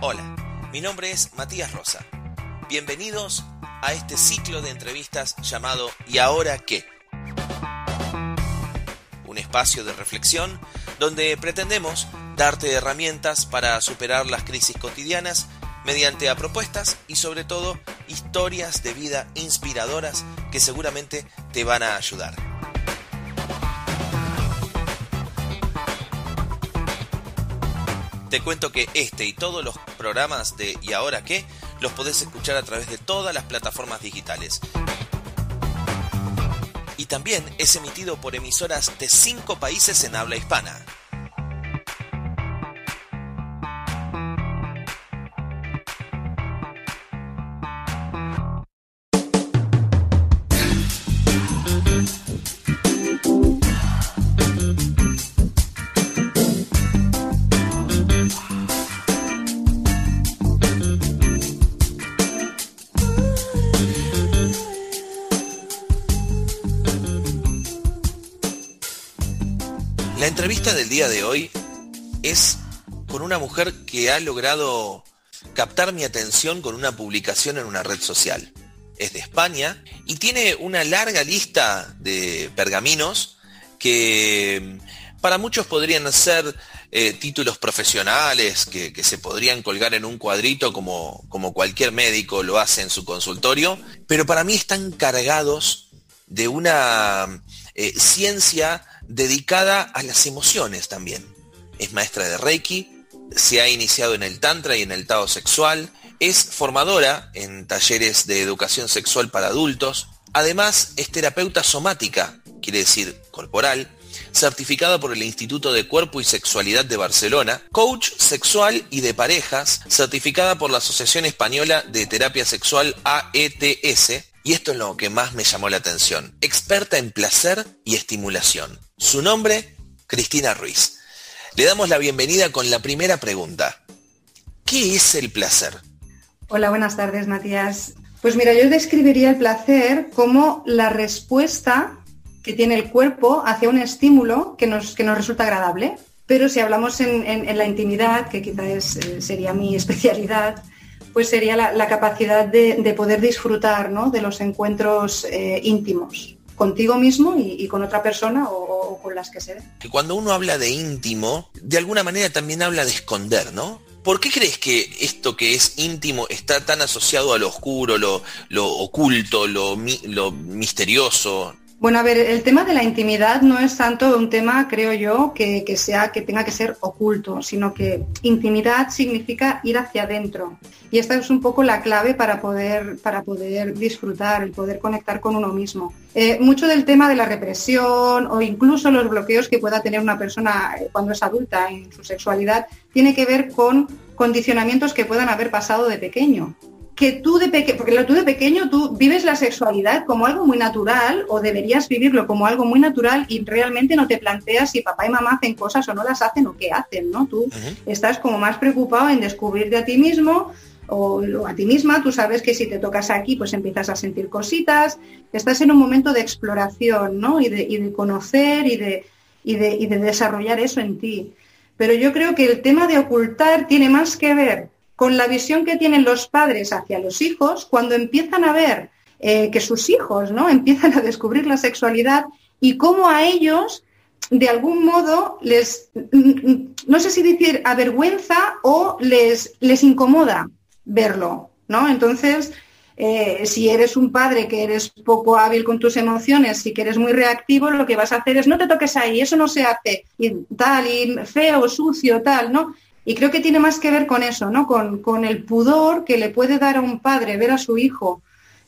Hola, mi nombre es Matías Rosa. Bienvenidos a este ciclo de entrevistas llamado ¿Y ahora qué? Un espacio de reflexión donde pretendemos darte herramientas para superar las crisis cotidianas mediante propuestas y sobre todo historias de vida inspiradoras que seguramente te van a ayudar. Te cuento que este y todos los programas de ¿Y ahora qué? los podés escuchar a través de todas las plataformas digitales. Y también es emitido por emisoras de cinco países en habla hispana. Del día de hoy es con una mujer que ha logrado captar mi atención con una publicación en una red social. Es de España y tiene una larga lista de pergaminos que para muchos podrían ser eh, títulos profesionales que, que, se podrían colgar en un cuadrito como, como cualquier médico lo hace en su consultorio, pero para mí están cargados de una eh, ciencia dedicada a las emociones también. Es maestra de Reiki, se ha iniciado en el Tantra y en el Tao sexual, es formadora en talleres de educación sexual para adultos, además es terapeuta somática, quiere decir corporal, certificada por el Instituto de Cuerpo y Sexualidad de Barcelona, coach sexual y de parejas, certificada por la Asociación Española de Terapia Sexual AETS, y esto es lo que más me llamó la atención, experta en placer y estimulación. Su nombre, Cristina Ruiz. Le damos la bienvenida con la primera pregunta. ¿Qué es el placer? Hola, buenas tardes, Matías. Pues mira, yo describiría el placer como la respuesta que tiene el cuerpo hacia un estímulo que nos, que nos resulta agradable. Pero si hablamos en, la intimidad, que quizás eh, sería mi especialidad, pues sería la, capacidad de, de, poder disfrutar ¿no? de los encuentros eh, íntimos contigo mismo y, con otra persona o, con las que se. Que cuando uno habla de íntimo, de alguna manera también habla de esconder, ¿no? ¿Por qué crees que esto que es íntimo está tan asociado a lo oscuro, lo, lo oculto, lo, lo misterioso? Bueno, a ver, el tema de la intimidad no es tanto un tema, creo yo, que, que, sea que tenga que ser oculto, sino que intimidad significa ir hacia adentro. Y esta es un poco la clave para poder, para poder disfrutar y poder conectar con uno mismo. Eh, mucho del tema de la represión o incluso los bloqueos que pueda tener una persona eh, cuando es adulta en su sexualidad tiene que ver con condicionamientos que puedan haber pasado de pequeño que tú de pequeño, porque tú de pequeño tú vives la sexualidad como algo muy natural o deberías vivirlo como algo muy natural y realmente no te planteas si papá y mamá hacen cosas o no las hacen o qué hacen, ¿no? Tú uh -huh. estás como más preocupado en descubrirte a ti mismo o, o, a ti misma, tú sabes que si te tocas aquí pues empiezas a sentir cositas, estás en un momento de exploración, ¿no? Y de, y de conocer y de, y, de, y de desarrollar eso en ti. Pero yo creo que el tema de ocultar tiene más que ver con la visión que tienen los padres hacia los hijos cuando empiezan a ver eh, que sus hijos ¿no? empiezan a descubrir la sexualidad y cómo a ellos de algún modo les, no sé si decir avergüenza o les, les incomoda verlo, ¿no? Entonces, eh, si eres un padre que eres poco hábil con tus emociones y que eres muy reactivo, lo que vas a hacer es no te toques ahí, eso no se hace, y tal, y feo, sucio, tal, ¿no? Y creo que tiene más que ver con eso, ¿no? Con, con el pudor que le puede dar a un padre ver a su hijo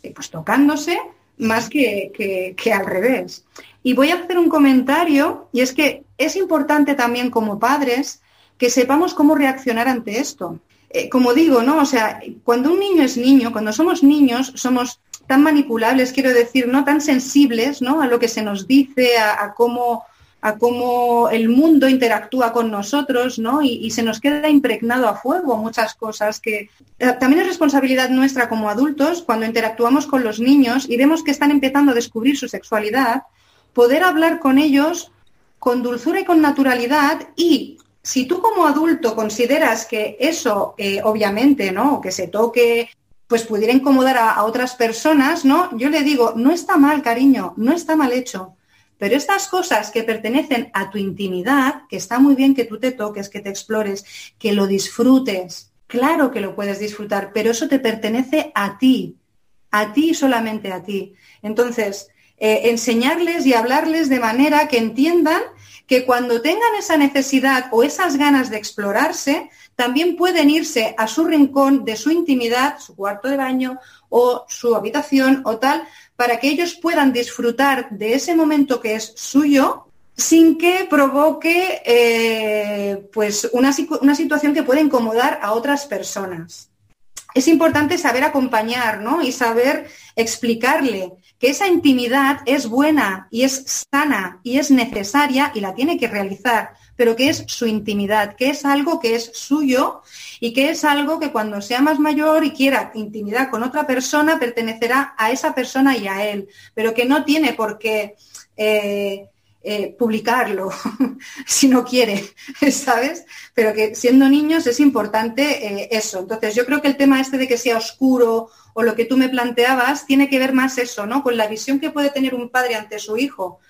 eh, pues tocándose más que, que, al revés. Y voy a hacer un comentario, y es que es importante también como padres que sepamos cómo reaccionar ante esto. Eh, como digo, ¿no? O sea, cuando un niño es niño, cuando somos niños, somos tan manipulables, quiero decir, ¿no? Tan sensibles, ¿no? A lo que se nos dice, a cómo a cómo el mundo interactúa con nosotros, ¿no? Y, se nos queda impregnado a fuego muchas cosas que eh, también es responsabilidad nuestra como adultos cuando interactuamos con los niños y vemos que están empezando a descubrir su sexualidad, poder hablar con ellos con dulzura y con naturalidad y Si tú como adulto consideras que eso, eh, obviamente, ¿no? Que se toque, pues pudiera incomodar a, otras personas, ¿no? Yo le digo, no está mal, cariño, no está mal hecho. Pero estas cosas que pertenecen a tu intimidad, que está muy bien que tú te toques, que te explores, que lo disfrutes, claro que lo puedes disfrutar, pero eso te pertenece a ti, a ti y solamente a ti. Entonces, eh, enseñarles y hablarles de manera que entiendan que cuando tengan esa necesidad o esas ganas de explorarse, también pueden irse a su rincón de su intimidad, su cuarto de baño o su habitación o tal, para que ellos puedan disfrutar de ese momento que es suyo sin que provoque eh, pues una, una situación que pueda incomodar a otras personas. Es importante saber acompañar ¿no? y saber explicarle que esa intimidad es buena y es sana y es necesaria y la tiene que realizar, pero que es su intimidad, que es algo que es suyo y que es algo que cuando sea más mayor y quiera intimidad con otra persona, pertenecerá a esa persona y a él, pero que no tiene por qué eh, eh, publicarlo si no quiere, ¿sabes? Pero que siendo niños es importante eh, eso. Entonces yo creo que el tema este de que sea oscuro o lo que tú me planteabas tiene que ver más eso, ¿no? Con la visión que puede tener un padre ante su hijo.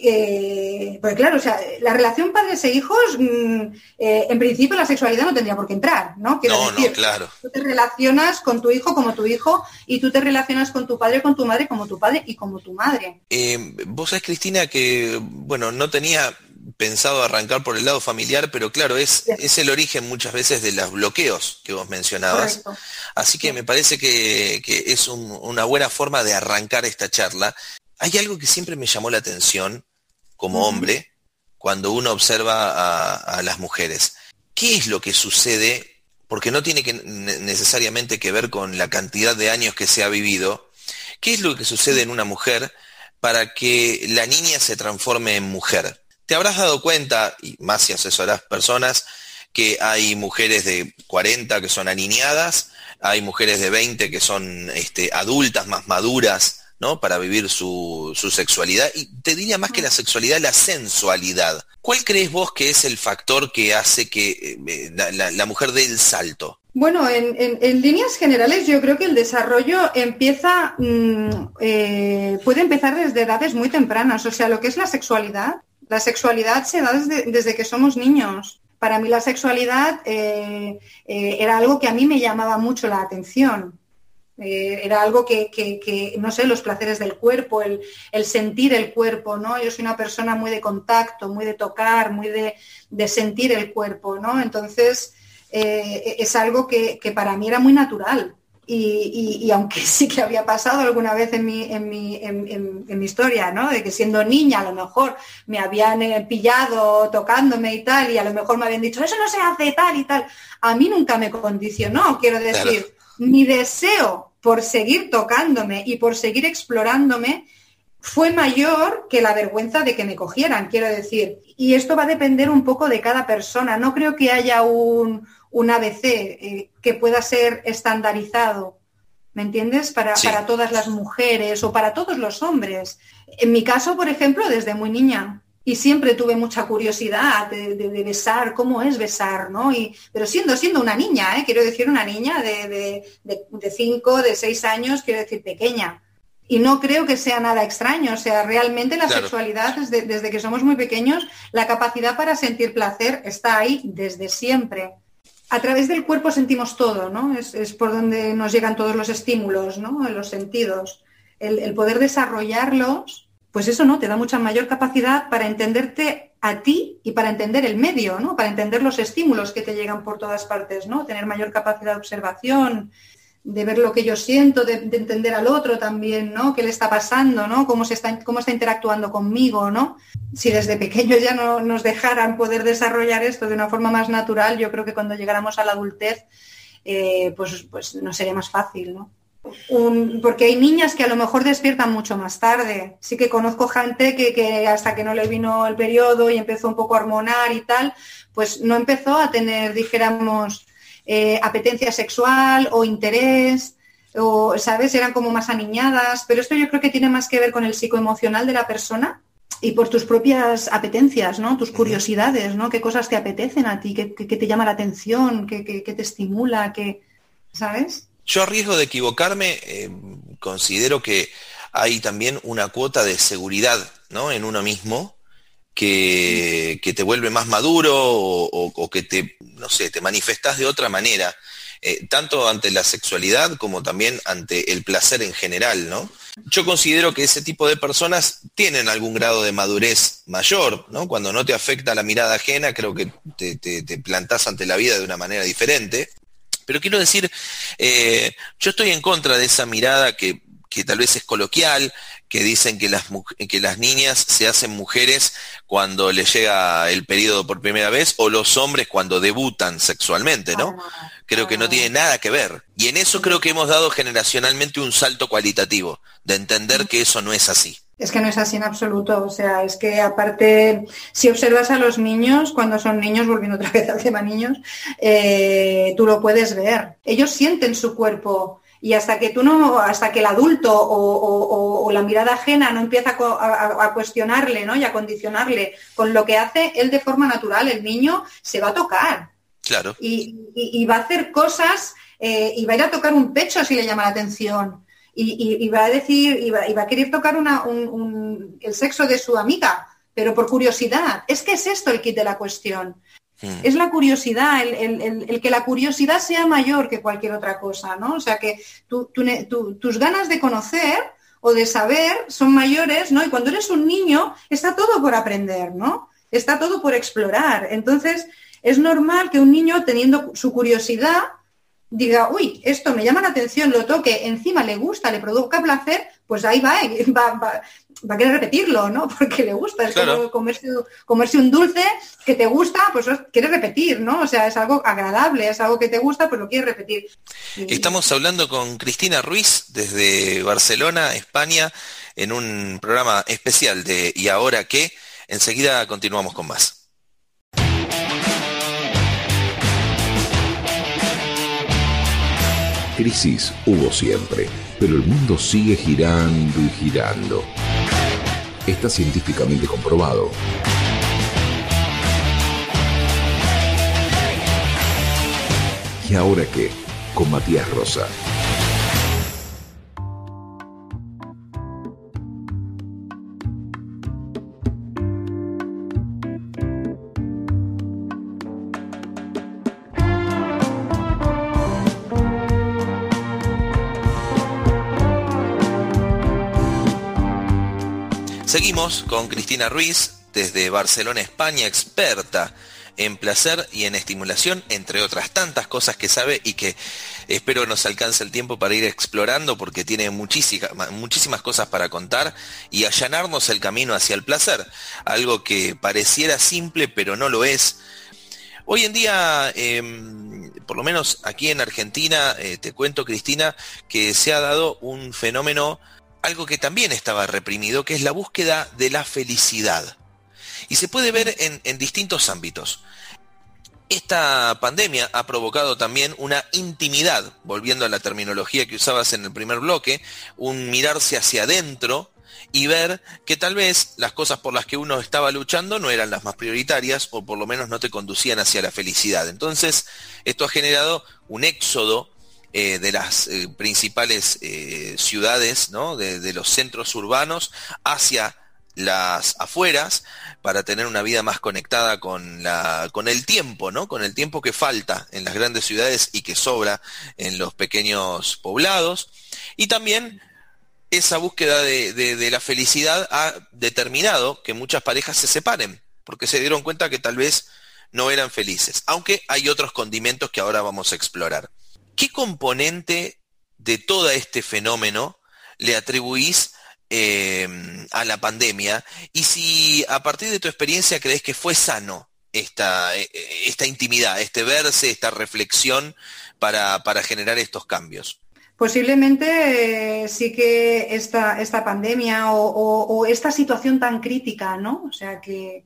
Eh, pues claro, o sea, la relación padres e hijos, mm, eh, en principio la sexualidad no tendría por qué entrar, ¿no? no, no, claro. Tú te relacionas con tu hijo como tu hijo y tú te relacionas con tu padre, con tu madre como tu padre y como tu madre. Eh, vos sabés, Cristina, que, bueno, no tenía pensado arrancar por el lado familiar, pero claro, es, es el origen muchas veces de los bloqueos que vos mencionabas. Así que me parece que, es una buena forma de arrancar esta charla. Hay algo que siempre me llamó la atención como hombre cuando uno observa a, las mujeres. ¿Qué es lo que sucede? Porque no tiene que necesariamente que ver con la cantidad de años que se ha vivido. ¿Qué es lo que sucede en una mujer para que la niña se transforme en mujer? te habrás dado cuenta, y más si asesoras personas, que hay mujeres de 40 que son aniñadas, hay mujeres de 20 que son este, adultas, más maduras, ¿no? Para vivir su, sexualidad. Y te diría más que la sexualidad, la sensualidad. ¿Cuál crees vos que es el factor que hace que eh, la, mujer dé el salto? Bueno, en, líneas generales yo creo que el desarrollo empieza, mm, eh, puede empezar desde edades muy tempranas. O sea, lo que es la sexualidad la sexualidad se da desde, que somos niños. Para mí la sexualidad eh, eh, era algo que a mí me llamaba mucho la atención. Eh, era algo que, no sé, los placeres del cuerpo, el, sentir el cuerpo, ¿no? Yo soy una persona muy de contacto, muy de tocar, muy de, sentir el cuerpo, ¿no? Entonces, es algo que, para mí era muy natural y, aunque sí que había pasado alguna vez en mi, en mi, en, mi, historia, ¿no? De que siendo niña a lo mejor me habían eh, pillado tocándome y tal, y a lo mejor me habían dicho, eso no se hace tal y tal. A mí nunca me condicionó, quiero decir, mi deseo por seguir tocándome y por seguir explorándome fue mayor que la vergüenza de que me cogieran, quiero decir. Y esto va a depender un poco de cada persona. No creo que haya un, un ABC eh, que pueda ser estandarizado, ¿me entiendes? Para, para, todas las mujeres o para todos los hombres. En mi caso, por ejemplo, desde muy niña. Y siempre tuve mucha curiosidad de, besar, cómo es besar, ¿no? Y, pero siendo, siendo una niña, ¿eh? quiero decir una niña de, de, cinco, de seis años, quiero decir pequeña. Y no creo que sea nada extraño. O sea, realmente la sexualidad, desde, desde que somos muy pequeños, la capacidad para sentir placer está ahí desde siempre a través del cuerpo sentimos todo, ¿no? Es, por donde nos llegan todos los estímulos, ¿no? Los sentidos. El, poder desarrollarlos, pues eso, ¿no? Te da mucha mayor capacidad para entenderte a ti y para entender el medio, ¿no? Para entender los estímulos que te llegan por todas partes, ¿no? Tener mayor capacidad de observación, de ver lo que yo siento, de, entender al otro también, ¿no? ¿Qué le está pasando, ¿no? Cómo, se está, cómo está interactuando conmigo, ¿no? Si desde pequeños ya no nos dejaran poder desarrollar esto de una forma más natural, yo creo que cuando llegáramos a la adultez, eh, pues, pues no sería más fácil, ¿no? Porque hay niñas que a lo mejor despiertan mucho más tarde. Sí que conozco gente que, que, hasta que no le vino el periodo y empezó un poco a hormonar y tal, pues no empezó a tener, dijéramos, eh, apetencia sexual o interés, o, ¿sabes? Eran como más aniñadas, pero esto yo creo que tiene más que ver con el psicoemocional de la persona y por tus propias apetencias, ¿no? Tus curiosidades, ¿no? Qué cosas te apetecen a ti, qué, te llama la atención, qué, te estimula, qué, ¿sabes? Yo a riesgo de equivocarme, eh, considero que hay también una cuota de seguridad, ¿no? En uno mismo, que, te vuelve más maduro o, que te, no sé, te manifestás de otra manera, eh, tanto ante la sexualidad como también ante el placer en general, ¿no? Yo considero que ese tipo de personas tienen algún grado de madurez mayor, ¿no? Cuando no te afecta la mirada ajena, creo que te, te, plantás ante la vida de una manera diferente. Pero quiero decir, eh, yo estoy en contra de esa mirada que, que tal vez es coloquial, que dicen que las, que las niñas se hacen mujeres cuando les llega el periodo por primera vez o los hombres cuando debutan sexualmente, ¿no? Ah, creo que no tiene nada que ver. Y en eso creo que hemos dado generacionalmente un salto cualitativo, de entender que eso no es así. Es que no es así en absoluto. O sea, es que aparte, si observas a los niños, cuando son niños, volviendo otra vez al tema niños, eh, tú lo puedes ver. Ellos sienten su cuerpo y hasta que tú no, hasta que el adulto o, la mirada ajena no empieza a, cuestionarle ¿no? y a condicionarle con lo que hace, él de forma natural, el niño, se va a tocar. Claro. Y, va a hacer cosas eh, y va a ir a tocar un pecho si le llama la atención. Y, va a decir, y va, a querer tocar el sexo de su amiga, pero por curiosidad. Es que es esto el kit de la cuestión. Hmm. Es la curiosidad, el, que la curiosidad sea mayor que cualquier otra cosa, ¿no? O sea, que tus ganas de conocer o de saber son mayores, ¿no? Y cuando eres un niño está todo por aprender, ¿no? Está todo por explorar. Entonces, es normal que un niño, teniendo su curiosidad, diga, uy, esto me llama la atención, lo toque, encima le gusta, le produzca placer, pues ahí va, va, va, a querer repetirlo, ¿no? Porque le gusta, es como comerse, un dulce que te gusta, pues quiere repetir, ¿no? O sea, es algo agradable, es algo que te gusta, pues lo quiere repetir. Estamos hablando con Cristina Ruiz desde Barcelona, España, en un programa especial de ¿Y ahora qué? Enseguida continuamos con más. Crisis hubo siempre, pero el mundo sigue girando y girando. Está científicamente comprobado. ¿Y ahora qué? Con Matías Rosa. Seguimos con Cristina Ruiz, desde Barcelona, España, experta en placer y en estimulación, entre otras tantas cosas que sabe y que espero nos alcance el tiempo para ir explorando porque tiene muchísimas, muchísimas cosas para contar y allanarnos el camino hacia el placer, algo que pareciera simple pero no lo es. Hoy en día, em, por lo menos aquí en Argentina, eh, te cuento Cristina, que se ha dado un fenómeno algo que también estaba reprimido, que es la búsqueda de la felicidad. Y se puede ver en, distintos ámbitos. Esta pandemia ha provocado también una intimidad, volviendo a la terminología que usabas en el primer bloque, un mirarse hacia adentro y ver que tal vez las cosas por las que uno estaba luchando no eran las más prioritarias o por lo menos no te conducían hacia la felicidad. Entonces, esto ha generado un éxodo eh, de las eh, principales eh, ciudades, de, los centros urbanos hacia las afueras para tener una vida más conectada con, la, con el tiempo, ¿no? con el tiempo que falta en las grandes ciudades y que sobra en los pequeños poblados. Y también esa búsqueda de, de la felicidad ha determinado que muchas parejas se separen, porque se dieron cuenta que tal vez no eran felices, aunque hay otros condimentos que ahora vamos a explorar. ¿Qué componente de todo este fenómeno le atribuís em, a la pandemia? Y si a partir de tu experiencia crees que fue sano esta, e, e, esta intimidad, este verse, esta reflexión para, generar estos cambios. Posiblemente eh, sí que esta, esta pandemia o, esta situación tan crítica, ¿no? O sea, que,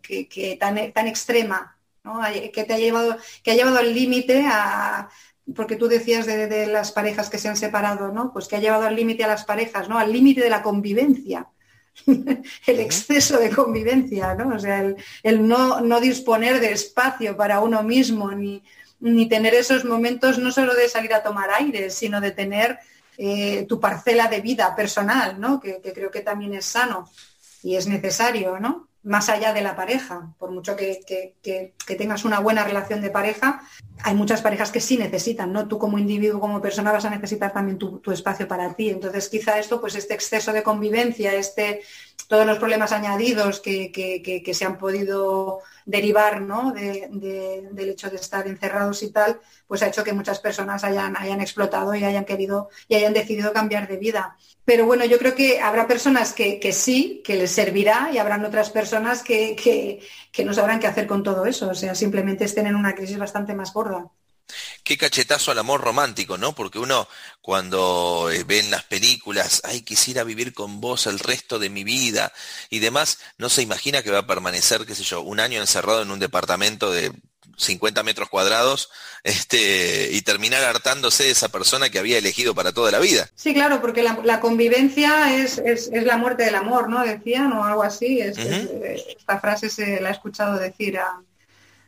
tan, tan extrema, ¿no? que te ha llevado, que ha llevado al límite a, porque tú decías de, las parejas que se han separado, ¿no? Pues que ha llevado al límite a las parejas, ¿no? Al límite de la convivencia, el exceso de convivencia, ¿no? O sea, el, no, no, disponer de espacio para uno mismo, ni, ni, tener esos momentos no solo de salir a tomar aire, sino de tener eh, tu parcela de vida personal, ¿no? Que, que, creo que también es sano y es necesario, ¿no? Más allá de la pareja. Por mucho que, tengas una buena relación de pareja, hay muchas parejas que sí necesitan, ¿no? Tú como individuo, como persona, vas a necesitar también tu, espacio para ti. Entonces, quizá esto, pues este exceso de convivencia, este, todos los problemas añadidos que, se han podido derivar ¿no? del hecho de estar encerrados y tal, pues ha hecho que muchas personas hayan, hayan explotado y hayan querido y hayan decidido cambiar de vida. Pero bueno, yo creo que habrá personas que, sí, que les servirá y habrán otras personas que, que, no sabrán qué hacer con todo eso. O sea, simplemente estén en una crisis bastante más gorda. Qué cachetazo al amor romántico, ¿no? Porque uno cuando eh, ve en las películas, ay, quisiera vivir con vos el resto de mi vida y demás, no se imagina que va a permanecer, qué sé yo, un año encerrado en un departamento de 50 metros cuadrados este, y terminar hartándose de esa persona que había elegido para toda la vida. Sí, claro, porque la, convivencia es, la muerte del amor, ¿no? Decían o algo así. esta frase se la he escuchado decir a,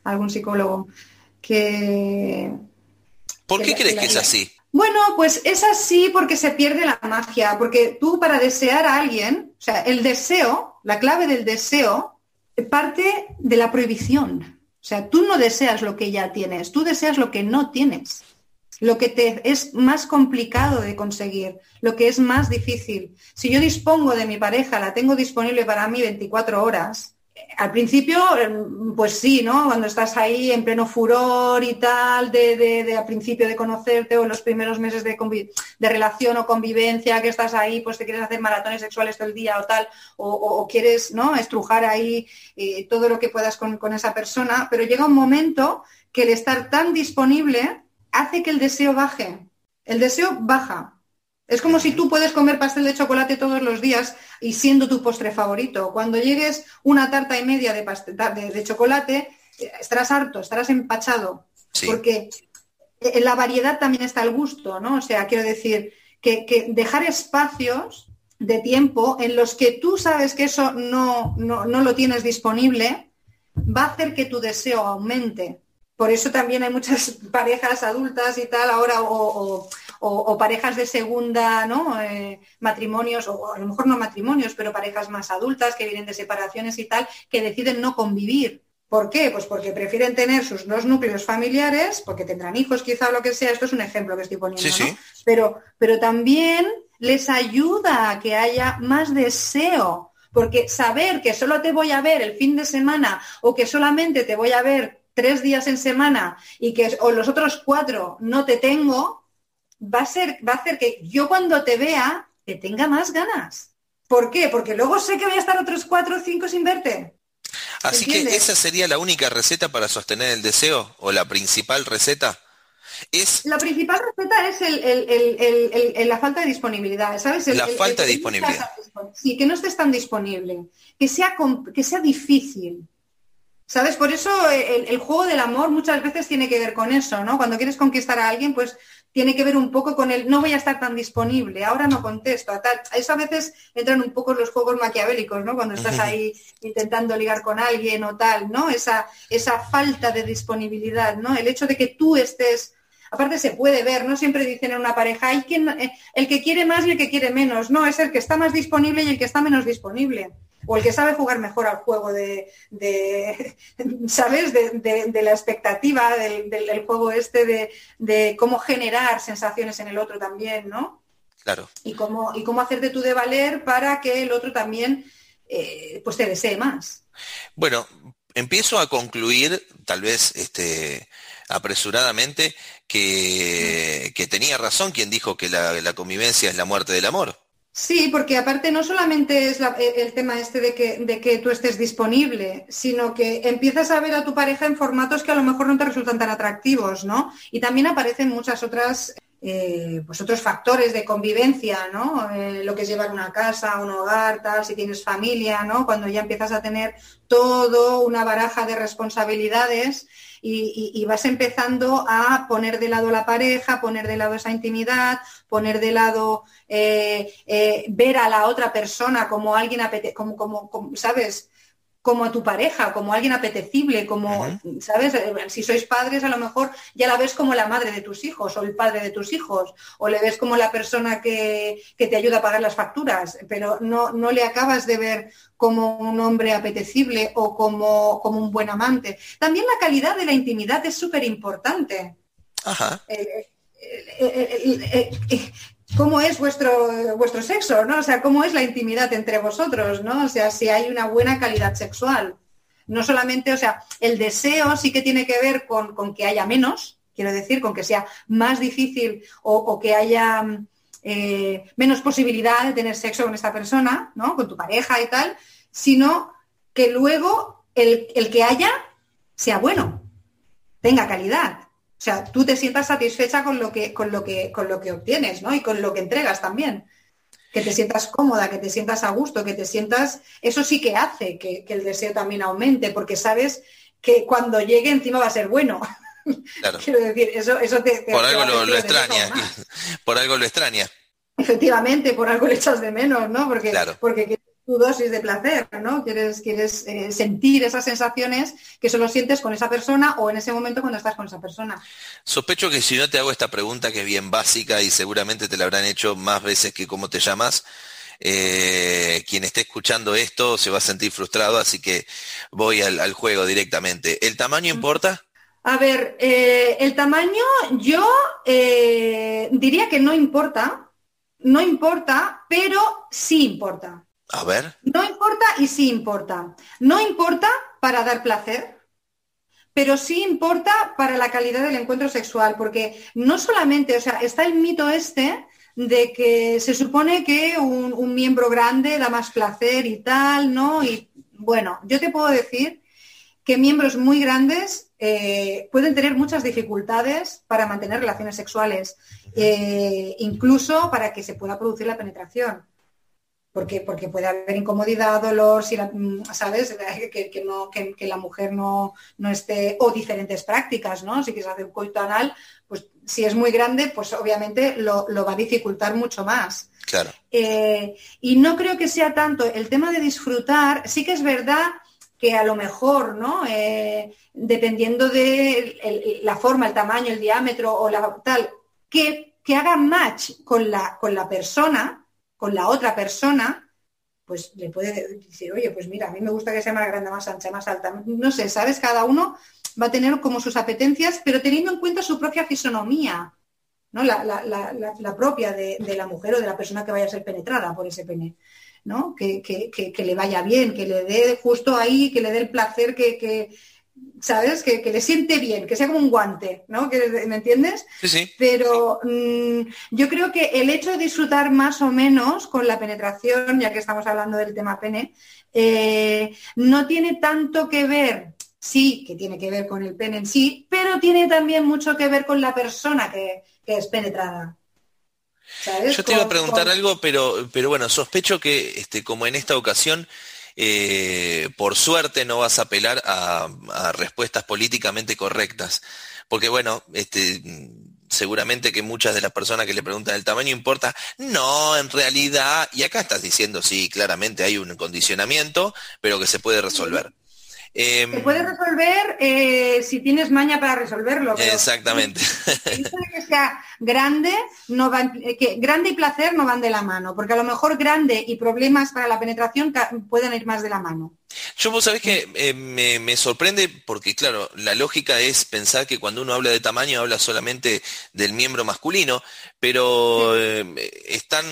algún psicólogo. Que, ¿Por qué crees que es así? Bueno, pues es así porque se pierde la magia, porque tú para desear a alguien, o sea, el deseo, la clave del deseo, parte de la prohibición. O sea, tú no deseas lo que ya tienes, tú deseas lo que no tienes, lo que te es más complicado de conseguir, lo que es más difícil. Si yo dispongo de mi pareja, la tengo disponible para mí 24 horas, al principio, em, pues sí, ¿no? Cuando estás ahí en pleno furor y tal, de, de, al principio de conocerte o en los primeros meses de, de, relación o convivencia, que estás ahí, pues te quieres hacer maratones sexuales todo el día o tal, o, quieres, ¿no? Estrujar ahí eh, todo lo que puedas con, con esa persona, pero llega un momento que el estar tan disponible hace que el deseo baje. El deseo baja, es como si tú puedes comer pastel de chocolate todos los días y siendo tu postre favorito. Cuando llegues una tarta y media de, pastel, de, chocolate, eh, estarás harto, estarás empachado. Porque en la variedad también está el gusto, ¿no? O sea, quiero decir que, dejar espacios de tiempo en los que tú sabes que eso no, no, lo tienes disponible, va a hacer que tu deseo aumente. Por eso también hay muchas parejas adultas y tal ahora o o, parejas de segunda, ¿no? Eh, matrimonios, o a lo mejor no matrimonios, pero parejas más adultas que vienen de separaciones y tal, que deciden no convivir. ¿Por qué? Pues porque prefieren tener sus dos núcleos familiares, porque tendrán hijos quizá o lo que sea, esto es un ejemplo que estoy poniendo, ¿no? Pero, pero también les ayuda a que haya más deseo, porque saber que solo te voy a ver el fin de semana o que solamente te voy a ver tres días en semana y que o los otros cuatro no te tengo, va a, ser, va a hacer que yo cuando te vea te tenga más ganas. ¿Por qué? Porque luego sé que voy a estar otros cuatro o cinco sin verte. Así que esa sería la única receta para sostener el deseo o la principal receta. Es... La principal receta es el, la falta de disponibilidad, ¿sabes? la falta de disponibilidad. Sí, que no estés tan disponible, que sea, que sea difícil. ¿Sabes? Por eso el, juego del amor muchas veces tiene que ver con eso, ¿no? Cuando quieres conquistar a alguien, pues tiene que ver un poco con el no voy a estar tan disponible, ahora no contesto, a tal. Eso a veces entran un poco los juegos maquiavélicos, ¿no? Cuando estás ahí intentando ligar con alguien o tal, ¿no? Esa, esa falta de disponibilidad, ¿no? El hecho de que tú estés aparte se puede ver, no siempre dicen en una pareja, hay quien, eh, el que quiere más y el que quiere menos, no, es el que está más disponible y el que está menos disponible o el que sabe jugar mejor al juego de, ¿sabes? De, la expectativa del, juego este de, cómo generar sensaciones en el otro también, ¿no? Claro. Y cómo, y cómo hacerte tú de valer para que el otro también eh, pues te desee más. Bueno, empiezo a concluir, tal vez este, apresuradamente, que, que tenía razón quien dijo que la convivencia es la muerte del amor. Sí, porque aparte no solamente es el tema este de que, de que tú estés disponible, sino que empiezas a ver a tu pareja en formatos que a lo mejor no te resultan tan atractivos, ¿no? Y también aparecen muchas otras eh, pues otros factores de convivencia, ¿no? Eh, lo que es llevar una casa, un hogar, tal, si tienes familia, ¿no? Cuando ya empiezas a tener todo una baraja de responsabilidades y, vas empezando a poner de lado la pareja, poner de lado esa intimidad, poner de lado ver a la otra persona como alguien apete como, como, ¿sabes? Como a tu pareja, como alguien apetecible, como, ¿sabes? Eh, si sois padres, a lo mejor ya la ves como la madre de tus hijos o el padre de tus hijos, o le ves como la persona que, te ayuda a pagar las facturas, pero no, no le acabas de ver como un hombre apetecible o como, como un buen amante. También la calidad de la intimidad es súper importante. Ajá. Eh, eh, cómo es vuestro, vuestro sexo, ¿no? O sea, cómo es la intimidad entre vosotros, ¿no? O sea, si hay una buena calidad sexual. No solamente, o sea, el deseo sí que tiene que ver con, que haya menos, quiero decir, con que sea más difícil o, que haya eh, menos posibilidad de tener sexo con esta persona, ¿no? Con tu pareja y tal, sino que luego el, el que haya sea bueno, tenga calidad. O sea, tú te sientas satisfecha con lo que, con lo que, con lo que obtienes, ¿no? Y con lo que entregas también. Que te sientas cómoda, que te sientas a gusto, que te sientas. Eso sí que hace que, el deseo también aumente, porque sabes que cuando llegue encima va a ser bueno. Claro. Quiero decir, eso, eso te, Por algo lo, extraña. Por algo lo extraña. Efectivamente, por algo le echas de menos, ¿no? Porque, claro. porque tu dosis de placer, ¿no? Quieres, quieres eh, sentir esas sensaciones que solo sientes con esa persona o en ese momento cuando estás con esa persona. Sospecho que si no te hago esta pregunta que es bien básica y seguramente te la habrán hecho más veces que cómo te llamas, eh, quien esté escuchando esto se va a sentir frustrado, así que voy al, juego directamente. ¿El tamaño importa? A ver, eh, el tamaño yo diría que no importa, no importa, pero sí importa. A ver. No importa y sí importa. No importa para dar placer, pero sí importa para la calidad del encuentro sexual, porque no solamente, o sea, está el mito este de que se supone que un, miembro grande da más placer y tal, ¿no? Y bueno, yo te puedo decir que miembros muy grandes eh, pueden tener muchas dificultades para mantener relaciones sexuales, eh, incluso para que se pueda producir la penetración porque, porque puede haber incomodidad, dolor, si mm, ¿sabes? Que, no, que, la mujer no, no, esté, o diferentes prácticas, ¿no? Si quieres hacer un coito anal, pues si es muy grande, pues obviamente lo, va a dificultar mucho más. Claro. Eh, y no creo que sea tanto el tema de disfrutar, sí que es verdad que a lo mejor, ¿no? Eh, dependiendo de la forma, el tamaño, el diámetro o la tal, que, que haga match con la, con la persona, con la otra persona, pues le puede decir, oye, pues mira, a mí me gusta que sea más grande, más ancha, más alta. No sé, ¿sabes? Cada uno va a tener como sus apetencias, pero teniendo en cuenta su propia fisonomía, ¿no? La, propia de, la mujer o de la persona que vaya a ser penetrada por ese pene. ¿no? Que, que, le vaya bien, que le dé justo ahí, que le dé el placer que, ¿sabes? Que, le siente bien, que sea como un guante, ¿no? ¿Me entiendes? Sí, sí. Pero mm, yo creo que el hecho de disfrutar más o menos con la penetración, ya que estamos hablando del tema pene, eh, no tiene tanto que ver, sí, que tiene que ver con el pene en sí, pero tiene también mucho que ver con la persona que, es penetrada. Yo te iba a preguntar algo, pero, pero bueno, sospecho que este, como en esta ocasión eh, por suerte no vas a apelar a, respuestas políticamente correctas. Porque bueno, este, seguramente que muchas de las personas que le preguntan el tamaño importa, no, en realidad, y acá estás diciendo, sí, claramente hay un condicionamiento, pero que se puede resolver. Eh, Se puede resolver eh, si tienes maña para resolverlo. exactamente. que sea grande, no eh, que grande y placer no van de la mano, porque a lo mejor grande y problemas para la penetración pueden ir más de la mano. Yo vos sabés que eh, me, sorprende porque, claro, la lógica es pensar que cuando uno habla de tamaño habla solamente del miembro masculino, pero están,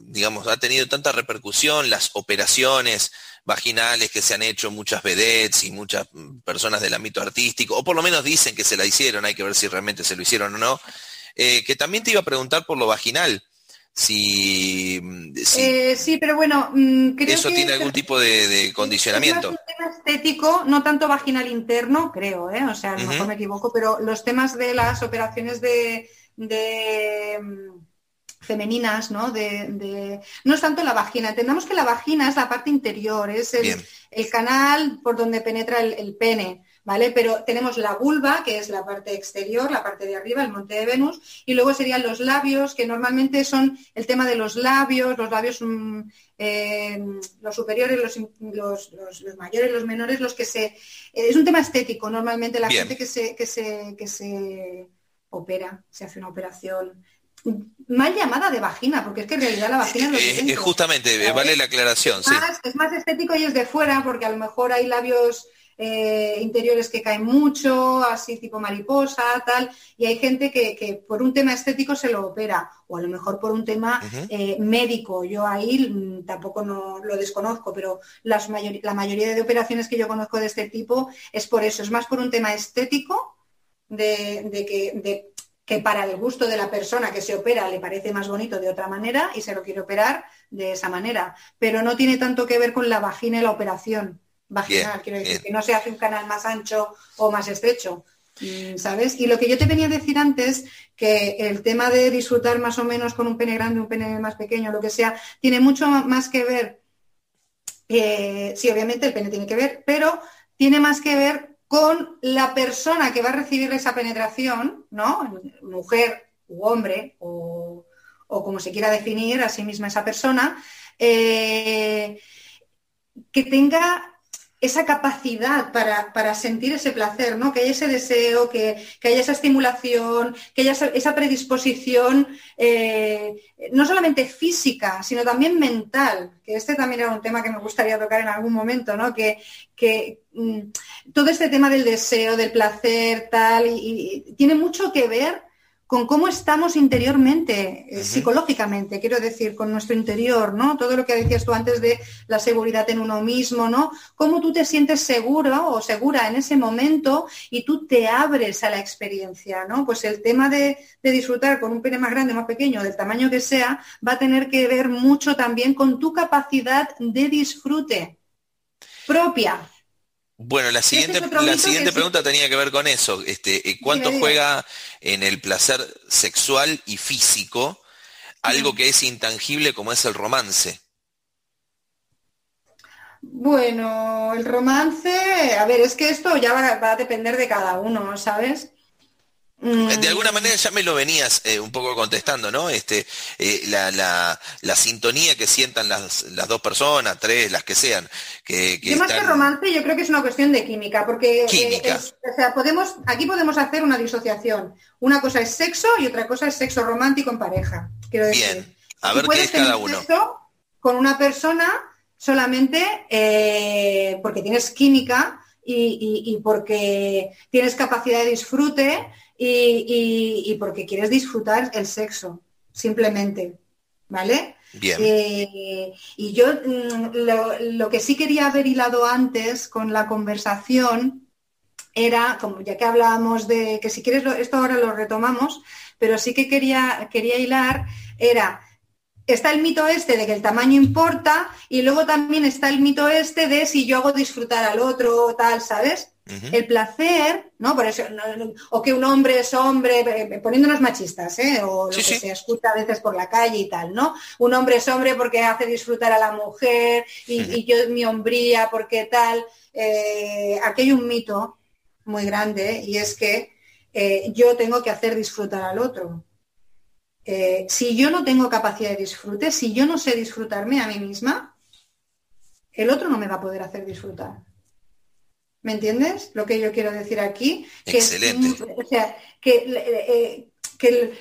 digamos, ha tenido tanta repercusión las operaciones vaginales que se han hecho muchas vedettes y muchas mm, personas del ámbito artístico, o por lo menos dicen que se la hicieron, hay que ver si realmente se lo hicieron o no, eh, que también te iba a preguntar por lo vaginal. Si, mm, eh, sí, pero bueno, mm, creo eso tiene algún tipo de, condicionamiento. Tema estético, no tanto vaginal interno, creo, ¿eh? o sea, a lo mejor me equivoco, pero los temas de las operaciones de, de mm, femeninas, ¿no? De, no es tanto la vagina. Entendamos que la vagina es la parte interior, es el, canal por donde penetra el, pene. ¿Vale? Pero tenemos la vulva, que es la parte exterior, la parte de arriba, el monte de Venus, y luego serían los labios, que normalmente son el tema de los labios, los labios, mm, eh, los superiores, los, los, mayores, los menores, los que se... es un tema estético, normalmente la gente que se, que se, que se opera, se hace una operación mal llamada de vagina, porque es que en realidad la vagina es... Eh, justamente, vale la aclaración, sí. es más estético y es de fuera, porque a lo mejor hay labios eh, interiores que caen mucho, así tipo mariposa, tal, y hay gente que, por un tema estético se lo opera, o a lo mejor por un tema eh, médico. Yo ahí mm, tampoco no lo desconozco, pero las la mayoría de operaciones que yo conozco de este tipo es por eso, es más por un tema estético de, de que de que para el gusto de la persona que se opera le parece más bonito de otra manera y se lo quiere operar de esa manera. Pero no tiene tanto que ver con la vagina y la operación vaginal, quiero decir, que no se hace un canal más ancho o más estrecho. Mm, ¿Sabes? Y lo que yo te venía a decir antes, que el tema de disfrutar más o menos con un pene grande, un pene más pequeño, lo que sea, tiene mucho más que ver, eh, sí, obviamente el pene tiene que ver, pero tiene más que ver con la persona que va a recibir esa penetración, ¿no? Mujer u hombre, o, como se quiera definir a sí misma esa persona, eh, que tenga esa capacidad para, sentir ese placer, ¿no? Que haya ese deseo, que, haya esa estimulación, que haya esa, predisposición, eh, no solamente física, sino también mental, que este también era un tema que me gustaría tocar en algún momento, ¿no? Que, que mm, todo este tema del deseo, del placer, tal, y tiene mucho que ver con cómo estamos interiormente, eh, psicológicamente, quiero decir, con nuestro interior, ¿no? Todo lo que decías tú antes de la seguridad en uno mismo, ¿no? Cómo tú te sientes seguro o segura en ese momento y tú te abres a la experiencia, ¿no? Pues el tema de, de disfrutar con un pene más grande, más pequeño, del tamaño que sea, va a tener que ver mucho también con tu capacidad de disfrute propia, bueno, la siguiente, la siguiente pregunta tenía que ver con eso. Este, eh, ¿Cuánto juega en el placer sexual y físico algo que es intangible como es el romance? Bueno, el romance, a ver, es que esto ya va a depender de cada uno, ¿sabes? Mm. De alguna manera ya me lo venías eh, un poco contestando, ¿no? Este, eh, la, la, la, sintonía que sientan las, las, dos personas, tres, las que sean. Que, que más que romance, yo creo que es una cuestión de química, porque eh, o sea, podemos, aquí podemos hacer una disociación. Una cosa es sexo y otra cosa es sexo romántico en pareja. Quiero decir. Bien, a ver qué es cada uno. Con una persona solamente porque tienes química y, y, y porque tienes capacidad de disfrute y, porque quieres disfrutar el sexo, simplemente. ¿Vale? Bien. Eh, y yo mm, lo, que sí quería haber hilado antes con la conversación era, como ya que hablábamos de, que si quieres esto ahora lo retomamos, pero sí que quería, quería hilar, era, está el mito este de que el tamaño importa y luego también está el mito este de si yo hago disfrutar al otro, tal, ¿sabes? El placer, ¿no? Por eso, o que un hombre es hombre, eh, eh, poniéndonos machistas, ¿eh? O lo que se escucha a veces por la calle y tal, ¿no? Un hombre es hombre porque hace disfrutar a la mujer y, yo mi hombría porque tal. Eh, aquí hay un mito muy grande y es que yo tengo que hacer disfrutar al otro. Si yo no tengo capacidad de disfrute, si yo no sé disfrutarme a mí misma, el otro no me va a poder hacer disfrutar. ¿Me entiendes? Lo que yo quiero decir aquí. Excelente. o sea, que, eh, que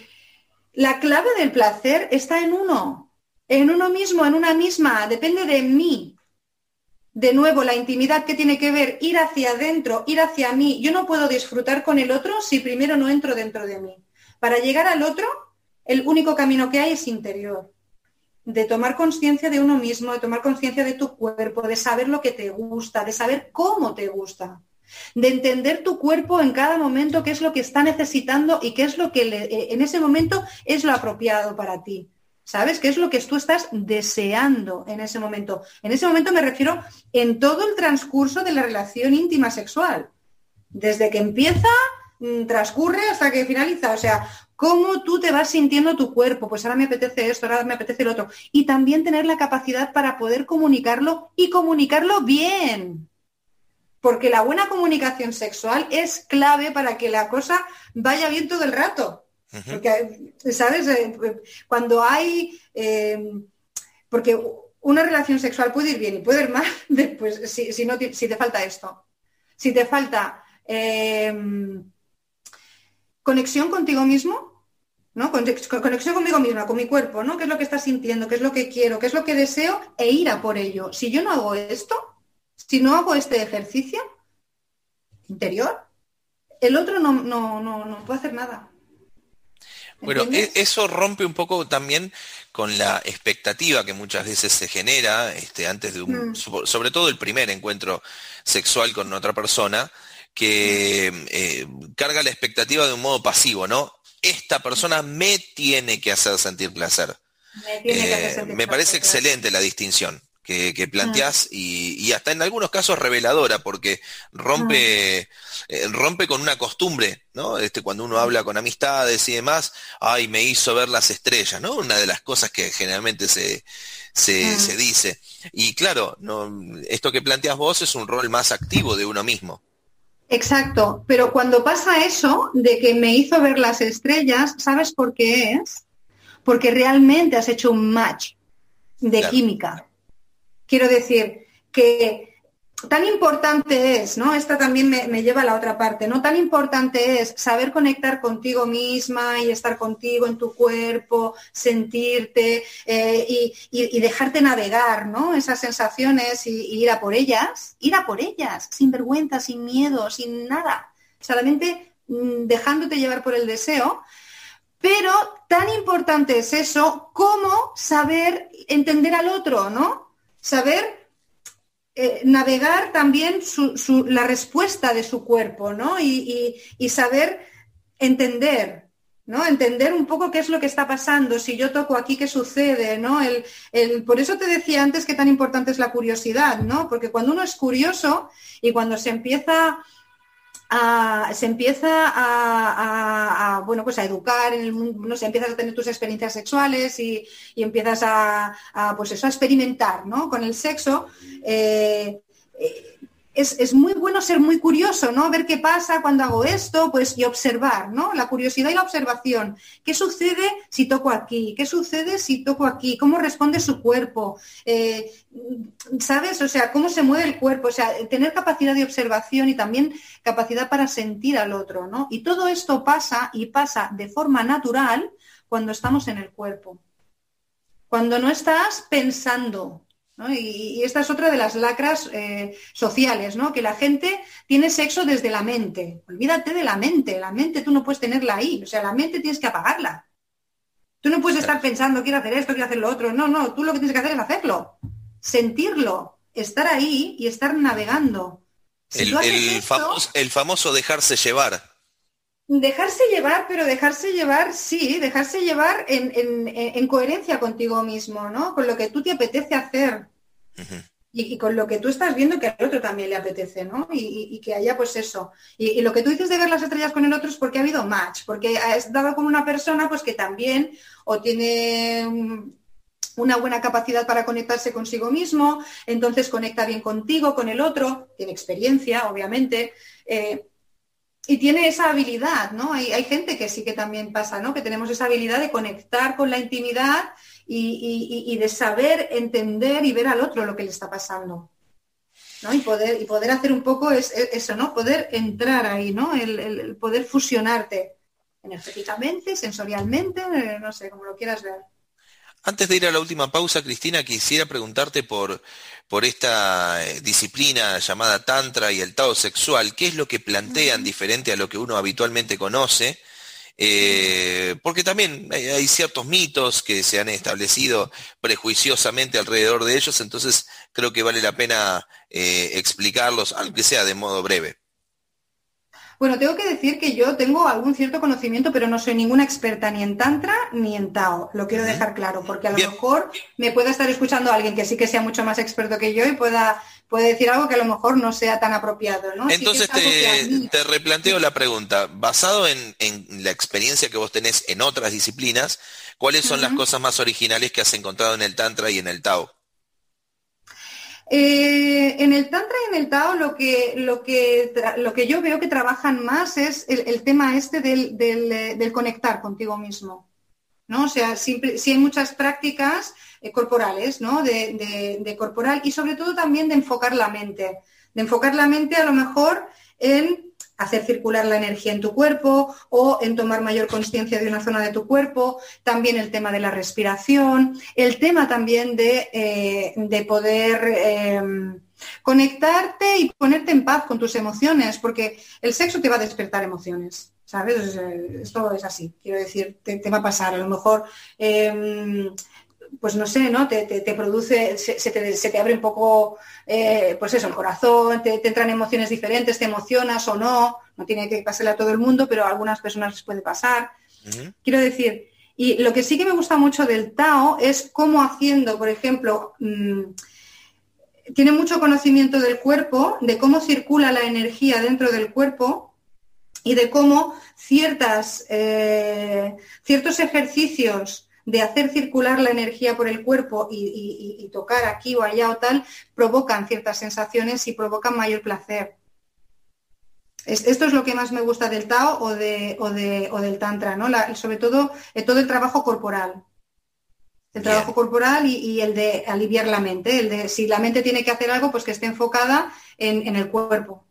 la clave del placer está en uno, en uno mismo, en una misma, depende de mí. De nuevo, la intimidad que tiene que ver ir hacia adentro, ir hacia mí. Yo no puedo disfrutar con el otro si primero no entro dentro de mí. Para llegar al otro, el único camino que hay es interior de tomar conciencia de uno mismo, de tomar conciencia de tu cuerpo, de saber lo que te gusta, de saber cómo te gusta, de entender tu cuerpo en cada momento, qué es lo que está necesitando y qué es lo que eh, en ese momento es lo apropiado para ti. ¿Sabes? ¿Qué es lo que tú estás deseando en ese momento? En ese momento me refiero en todo el transcurso de la relación íntima sexual. Desde que empieza, mm, transcurre hasta que finaliza. O sea, cómo tú te vas sintiendo tu cuerpo, pues ahora me apetece esto, ahora me apetece el otro. Y también tener la capacidad para poder comunicarlo y comunicarlo bien. Porque la buena comunicación sexual es clave para que la cosa vaya bien todo el rato. Porque, ¿sabes? Eh, cuando hay... Eh, porque una relación sexual puede ir bien y puede ir mal después si, si, no, si te falta esto. Si te falta eh, conexión contigo mismo, ¿no? Conexión conmigo misma, con mi cuerpo, ¿no? ¿Qué es lo que estás sintiendo? ¿Qué es lo que quiero? ¿Qué es lo que deseo? E ir a por ello. Si yo no hago esto, si no hago este ejercicio interior, el otro no, no, no, no puede hacer nada. Bueno, e, eso rompe un poco también con la expectativa que muchas veces se genera este, antes de un, mm. sobre todo el primer encuentro sexual con otra persona, que eh, carga la expectativa de un modo pasivo, ¿no? Esta persona me tiene que hacer sentir placer. Me, eh, parece excelente la distinción que, que planteás y, hasta en algunos casos reveladora porque rompe, eh, rompe con una costumbre, ¿no? Este, cuando uno habla con amistades y demás, ay, me hizo ver las estrellas, ¿no? Una de las cosas que generalmente se, se, se dice. Y claro, no, esto que planteas vos es un rol más activo de uno mismo. Exacto, pero cuando pasa eso de que me hizo ver las estrellas, ¿sabes por qué es? Porque realmente has hecho un match de química. Quiero decir que tan importante es, ¿no? Esta también me, lleva a la otra parte, ¿no? Tan importante es saber conectar contigo misma y estar contigo en tu cuerpo, sentirte eh, y, dejarte navegar, ¿no? Esas sensaciones y, ir a por ellas, ir a por ellas, sin vergüenza, sin miedo, sin nada. Solamente mm, dejándote llevar por el deseo. Pero tan importante es eso como saber entender al otro, ¿no? Saber eh, navegar también la respuesta de su cuerpo, ¿no? Y, saber entender, ¿no? Entender un poco qué es lo que está pasando, si yo toco aquí, qué sucede, ¿no? El, por eso te decía antes que tan importante es la curiosidad, ¿no? Porque cuando uno es curioso y cuando se empieza se empieza a, bueno, pues a educar, en el no sé, empiezas a tener tus experiencias sexuales y, empiezas a, pues eso, a experimentar ¿no? con el sexo. Eh, eh, es, muy bueno ser muy curioso, ¿no? Ver qué pasa cuando hago esto, pues y observar, ¿no? La curiosidad y la observación. ¿Qué sucede si toco aquí? ¿Qué sucede si toco aquí? ¿Cómo responde su cuerpo? Eh, ¿Sabes? O sea, cómo se mueve el cuerpo. O sea, tener capacidad de observación y también capacidad para sentir al otro, ¿no? Y todo esto pasa y pasa de forma natural cuando estamos en el cuerpo. Cuando no estás pensando, y, esta es otra de las lacras eh, sociales, ¿no? Que la gente tiene sexo desde la mente. Olvídate de la mente. La mente tú no puedes tenerla ahí. O sea, la mente tienes que apagarla. Tú no puedes estar pensando, quiero hacer esto, quiero hacer lo otro. No, no, tú lo que tienes que hacer es hacerlo. Sentirlo, estar ahí y estar navegando. el, famoso, dejarse llevar. Dejarse llevar, pero dejarse llevar, sí, dejarse llevar en, coherencia contigo mismo, ¿no? Con lo que tú te apetece hacer. y, con lo que tú estás viendo que al otro también le apetece, ¿no? Y, que haya pues eso. Y, lo que tú dices de ver las estrellas con el otro es porque ha habido match, porque has dado con una persona pues que también o tiene una buena capacidad para conectarse consigo mismo, entonces conecta bien contigo, con el otro, tiene experiencia, obviamente. Eh, y tiene esa habilidad, ¿no? Hay, gente que sí que también pasa, ¿no? Que tenemos esa habilidad de conectar con la intimidad y, de saber entender y ver al otro lo que le está pasando. ¿no? Y poder, y poder hacer un poco eso, ¿no? Poder entrar ahí, ¿no? El, poder fusionarte energéticamente, sensorialmente, eh, no sé, como lo quieras ver. Antes de ir a la última pausa, Cristina, quisiera preguntarte por, por esta eh, disciplina llamada Tantra y el Tao sexual. ¿Qué es lo que plantean diferente a lo que uno habitualmente conoce? Eh, porque también hay, ciertos mitos que se han establecido prejuiciosamente alrededor de ellos, entonces creo que vale la pena eh, explicarlos, aunque sea de modo breve. Bueno, tengo que decir que yo tengo algún cierto conocimiento, pero no soy ninguna experta ni en Tantra ni en Tao. Lo quiero dejar claro, porque a lo mejor me pueda estar escuchando alguien que sí que sea mucho más experto que yo y pueda puede decir algo que a lo mejor no sea tan apropiado. ¿no? Entonces te, replanteo la pregunta, basado en, la experiencia que vos tenés en otras disciplinas, ¿cuáles son las cosas más originales que has encontrado en el Tantra y en el Tao? Eh, en el Tantra y en el Tao lo que, lo que, lo que yo veo que trabajan más es el, tema este del, del, conectar contigo mismo. ¿no? O sea, si hay muchas prácticas eh, corporales, ¿no? De, de, corporal y sobre todo también de enfocar la mente. De enfocar la mente a lo mejor en hacer circular la energía en tu cuerpo o en tomar mayor conciencia de una zona de tu cuerpo, también el tema de la respiración, el tema también de, eh, poder em, conectarte y ponerte en paz con tus emociones, porque el sexo te va a despertar emociones. ¿Sabes? Esto es así, quiero decir, te, va a pasar. A lo mejor em, pues no sé, ¿no? Te, produce, se, te, abre un poco, eh, pues eso, el corazón, te, entran emociones diferentes, te emocionas o no, no tiene que pasarle a todo el mundo, pero a algunas personas les puede pasar. Quiero decir, y lo que sí que me gusta mucho del Tao es cómo haciendo, por ejemplo, mm, tiene mucho conocimiento del cuerpo, de cómo circula la energía dentro del cuerpo y de cómo ciertas, eh, ciertos ejercicios de hacer circular la energía por el cuerpo y, tocar aquí o allá o tal, provocan ciertas sensaciones y provocan mayor placer. esto es lo que más me gusta del Tao o, de, o, del Tantra, ¿no? sobre todo eh, todo el trabajo corporal. El trabajo corporal y, el de aliviar la mente, el de si la mente tiene que hacer algo, pues que esté enfocada en, el cuerpo.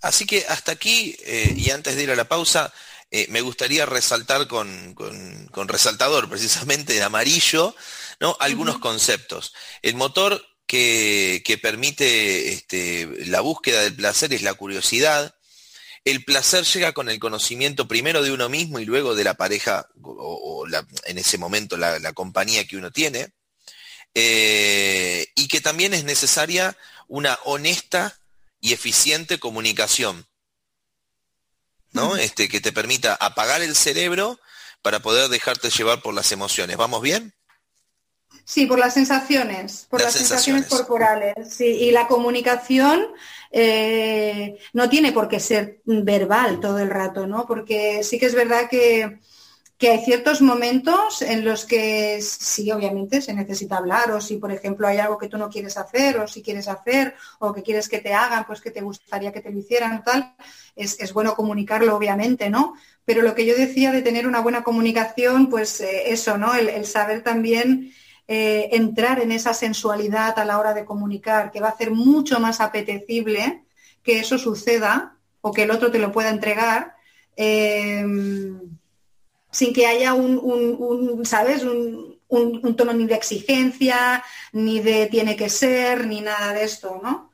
Así que hasta aquí, eh, y antes de ir a la pausa, eh, me gustaría resaltar con, resaltador precisamente de amarillo, ¿no? Algunos conceptos. El motor que, permite este, la búsqueda del placer es la curiosidad. El placer llega con el conocimiento primero de uno mismo y luego de la pareja o, en ese momento la, compañía que uno tiene. Eh, y que también es necesaria una honesta y eficiente comunicación ¿no? Este, que te permita apagar el cerebro para poder dejarte llevar por las emociones. ¿Vamos bien? Sí, por las sensaciones, por las, sensaciones. corporales. y la comunicación eh, no tiene por qué ser verbal todo el rato, ¿no? Porque sí que es verdad que, que hay ciertos momentos en los que sí, obviamente, se necesita hablar, o si, por ejemplo, hay algo que tú no quieres hacer, o si quieres hacer, o que quieres que te hagan, pues que te gustaría que te lo hicieran, tal, es, bueno comunicarlo, obviamente, ¿no? Pero lo que yo decía de tener una buena comunicación, pues eh, eso, ¿no? El, saber también eh, entrar en esa sensualidad a la hora de comunicar, que va a hacer mucho más apetecible que eso suceda o que el otro te lo pueda entregar. Eh, sin que haya un, ¿sabes? Un, tono ni de exigencia, ni de tiene que ser, ni nada de esto, ¿no?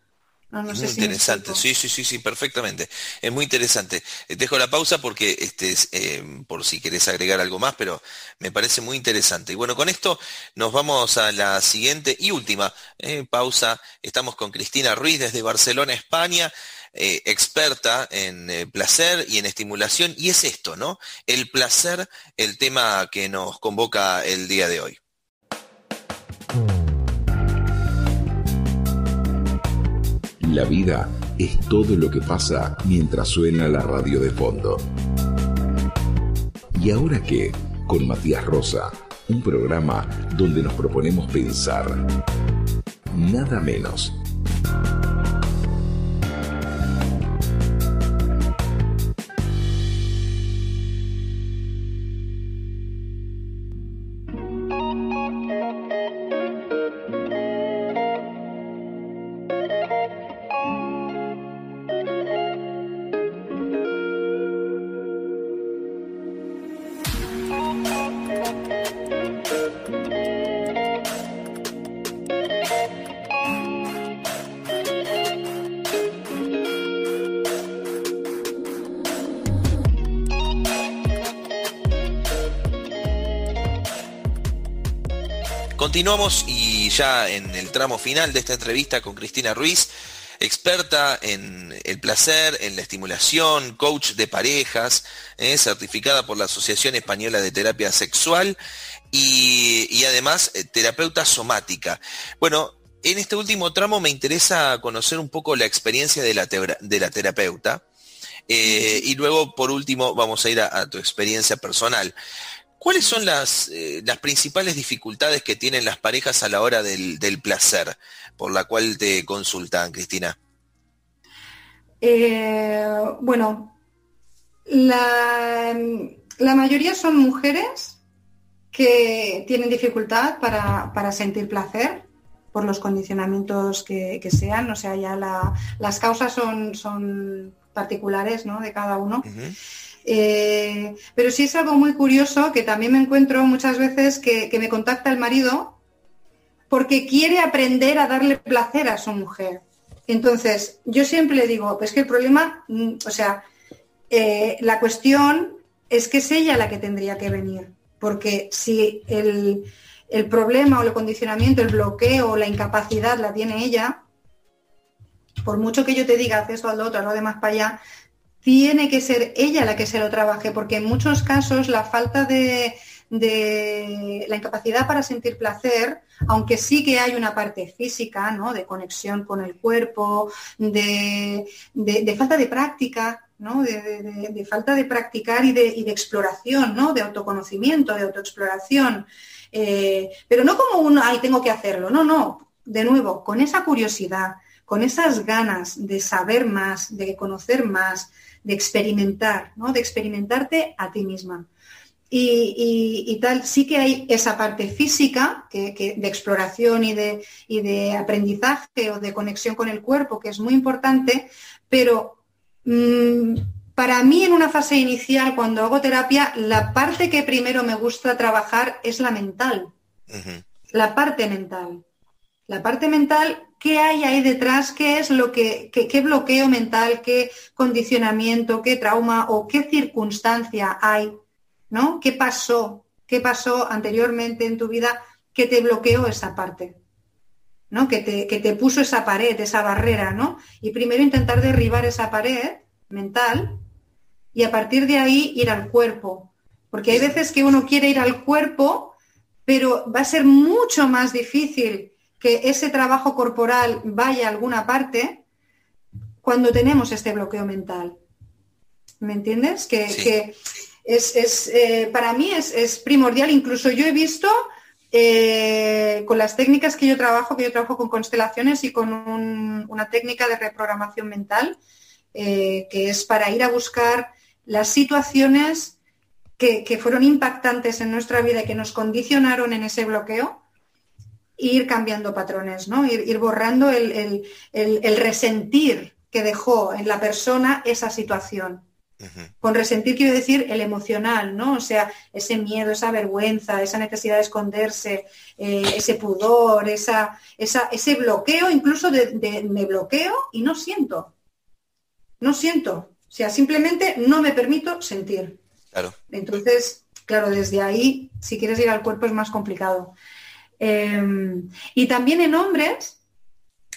No, muy interesante, sí, sí, sí, sí, perfectamente. Es muy interesante. Eh, dejo la pausa porque, este, eh, por si querés agregar algo más, pero me parece muy interesante. Y bueno, con esto nos vamos a la siguiente y última eh, pausa. Estamos con Cristina Ruiz desde Barcelona, España. Eh, experta en eh, placer y en estimulación, y es esto, ¿no? El placer, el tema que nos convoca el día de hoy. La vida es todo lo que pasa mientras suena la radio de fondo. ¿Y ahora qué? Con Matías Rosa, un programa donde nos proponemos pensar nada menos Continuamos y ya en el tramo final de esta entrevista con Cristina Ruiz, experta en el placer, en la estimulación, coach de parejas, eh, certificada por la Asociación Española de Terapia Sexual y, además eh, terapeuta somática. Bueno, en este último tramo me interesa conocer un poco la experiencia de la, de la terapeuta. Eh, y luego, por último, vamos a ir a, tu experiencia personal. ¿Cuáles son las, eh, las, principales dificultades que tienen las parejas a la hora del, placer, por la cual te consultan, Cristina? Eh, bueno, la, mayoría son mujeres que tienen dificultad para sentir placer por los condicionamientos que, sean, o sea, ya las causas son, son particulares ¿no? de cada uno. Eh, pero sí es algo muy curioso que también me encuentro muchas veces que, me contacta el marido porque quiere aprender a darle placer a su mujer. Entonces, yo siempre le digo, pues que el problema, mm, o sea, eh, la cuestión es que es ella la que tendría que venir, porque si el, el problema o el condicionamiento, el bloqueo o la incapacidad la tiene ella, por mucho que yo te diga, haz esto, al otro, lo demás para allá, tiene que ser ella la que se lo trabaje, porque en muchos casos la falta de, la incapacidad para sentir placer, aunque sí que hay una parte física, ¿no? De conexión con el cuerpo, de, falta de práctica, ¿no? De, falta de practicar y de, y de exploración, ¿no? De autoconocimiento, de autoexploración. Eh, pero no como un, ay, tengo que hacerlo, no, no, de nuevo, con esa curiosidad, con esas ganas de saber más, de conocer más, de experimentar, ¿no? De experimentarte a ti misma. Y, tal, sí que hay esa parte física que, de exploración y de, de, aprendizaje o de conexión con el cuerpo, que es muy importante, pero mm, para mí, en una fase inicial, cuando hago terapia, la parte que primero me gusta trabajar es la mental. La parte mental. La parte mental, ¿qué hay ahí detrás? ¿Qué es lo que, qué bloqueo mental, qué condicionamiento, qué trauma o qué circunstancia hay? ¿No? ¿Qué pasó? ¿Qué pasó anteriormente en tu vida que te bloqueó esa parte? ¿no? Que te, que te puso esa pared, esa barrera, ¿no? Y primero intentar derribar esa pared mental y a partir de ahí ir al cuerpo. Porque hay veces que uno quiere ir al cuerpo, pero va a ser mucho más difícil que ese trabajo corporal vaya a alguna parte cuando tenemos este bloqueo mental. ¿Me entiendes? Que, es, eh, para mí es, primordial. Incluso yo he visto eh, con las técnicas que yo trabajo, que yo trabajo con constelaciones y con una técnica de reprogramación mental, eh, que es para ir a buscar las situaciones que, fueron impactantes en nuestra vida y que nos condicionaron en ese bloqueo, ir cambiando patrones, ¿no? Ir, borrando el, resentir que dejó en la persona esa situación. Con resentir quiero decir el emocional, ¿no? O sea, ese miedo, esa vergüenza, esa necesidad de esconderse, eh, ese pudor, esa, ese bloqueo, incluso de, de, me bloqueo y no siento. No siento. O sea, simplemente no me permito sentir. Claro. Entonces, claro, desde ahí, si quieres ir al cuerpo es más complicado. Em, y también en hombres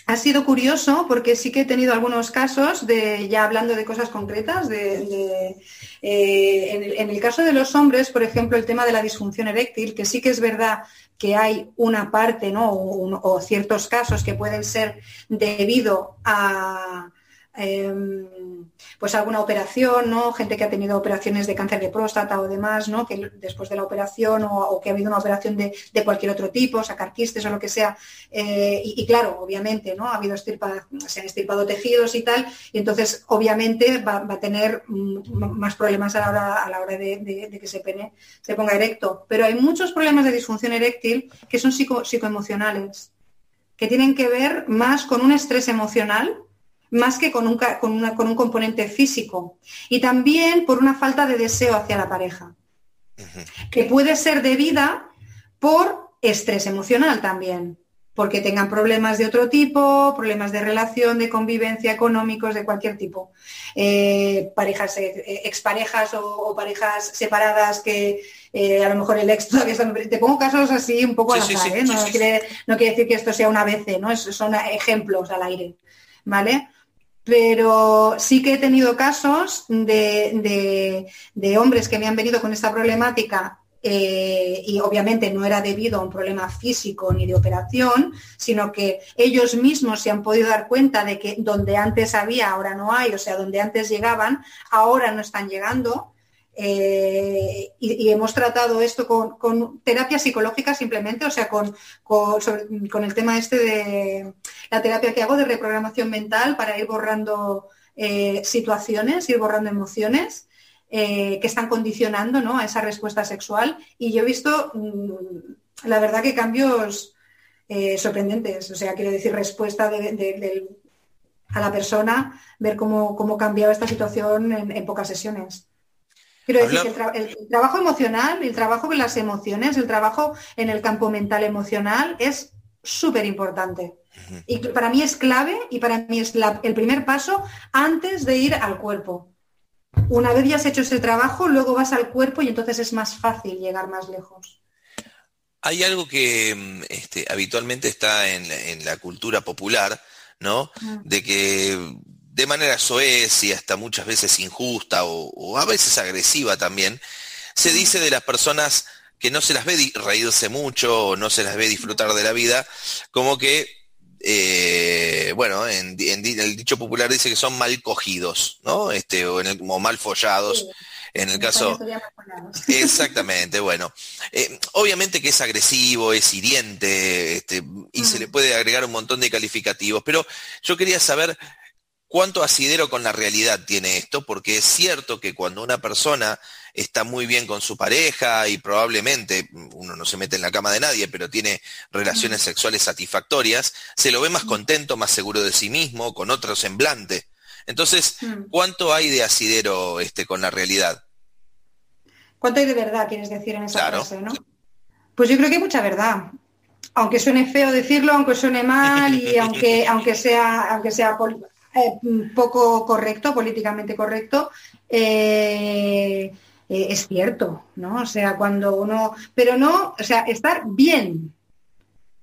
ha sido curioso porque sí que he tenido algunos casos de, ya hablando de cosas concretas, de, eh, en, el, caso de los hombres, por ejemplo, el tema de la disfunción eréctil, que sí que es verdad que hay una parte, ¿no? o ciertos casos que pueden ser debido a, Em, pues alguna operación, ¿no? Gente que ha tenido operaciones de cáncer de próstata o demás, ¿no? Que después de la operación o, que ha habido una operación de, cualquier otro tipo, sacar quistes o lo que sea. Eh, y, claro, obviamente, ¿no? Ha habido se han estirpado tejidos y tal, y entonces obviamente va, a tener más problemas a la hora, a la hora de, que se, pene, se ponga erecto. Pero hay muchos problemas de disfunción eréctil que son psicoemocionales, que tienen que ver más con un estrés emocional más que con un, con, un componente físico. Y también por una falta de deseo hacia la pareja, que puede ser debida por estrés emocional también, porque tengan problemas de otro tipo, problemas de relación, de convivencia, económicos, de cualquier tipo. Eh, parejas, eh, exparejas o, parejas separadas que eh, a lo mejor el ex todavía Te pongo casos así un poco al azar, no, quiere, no, quiere, decir que esto sea una vez, ¿no? son ejemplos al aire. ¿Vale? Pero sí que he tenido casos de, hombres que me han venido con esta problemática eh, y obviamente no era debido a un problema físico ni de operación, sino que ellos mismos se han podido dar cuenta de que donde antes había, ahora no hay, o sea, donde antes llegaban, ahora no están llegando. Eh, y, hemos tratado esto con, terapia psicológica simplemente, o sea, con, con, el tema este de la terapia que hago de reprogramación mental para ir borrando eh, situaciones, ir borrando emociones. Eh, que están condicionando ¿no? a esa respuesta sexual. Y yo he visto, mm, la verdad, que cambios sorprendentes. O sea, quiero decir, respuesta a la persona, ver cómo, cómo cambiaba esta situación en, pocas sesiones. Quiero decir que el, trabajo emocional, el trabajo con las emociones, el trabajo en el campo mental emocional es súper importante. Y para mí es clave y para mí es el primer paso antes de ir al cuerpo. Una vez ya has hecho ese trabajo, luego vas al cuerpo y entonces es más fácil llegar más lejos. Hay algo que mm, este, habitualmente está en, la cultura popular, ¿no? De que de manera soez y hasta muchas veces injusta o, a veces agresiva también, se dice de las personas que no se las ve reírse mucho o no se las ve disfrutar de la vida, como que eh, bueno, en, el dicho popular dice que son mal cogidos, ¿no? Este, o, en mal follados. En el caso... Exactamente, bueno. Eh, obviamente que es agresivo, es hiriente, este, y se le puede agregar un montón de calificativos, pero yo quería saber cuánto asidero con la realidad tiene esto, porque es cierto que cuando una persona está muy bien con su pareja y probablemente, uno no se mete en la cama de nadie, pero tiene relaciones sexuales satisfactorias, se lo ve más contento, más seguro de sí mismo, con otro semblante. Entonces, ¿cuánto hay de asidero este, con la realidad? ¿Cuánto hay de verdad, quieres decir en esa frase, no? Pues yo creo que hay mucha verdad. Aunque suene feo decirlo, aunque suene mal y aunque, aunque sea, aunque sea eh, poco correcto, políticamente correcto, eh, eh, es cierto, ¿no? O sea, cuando uno, pero no, o sea, estar bien,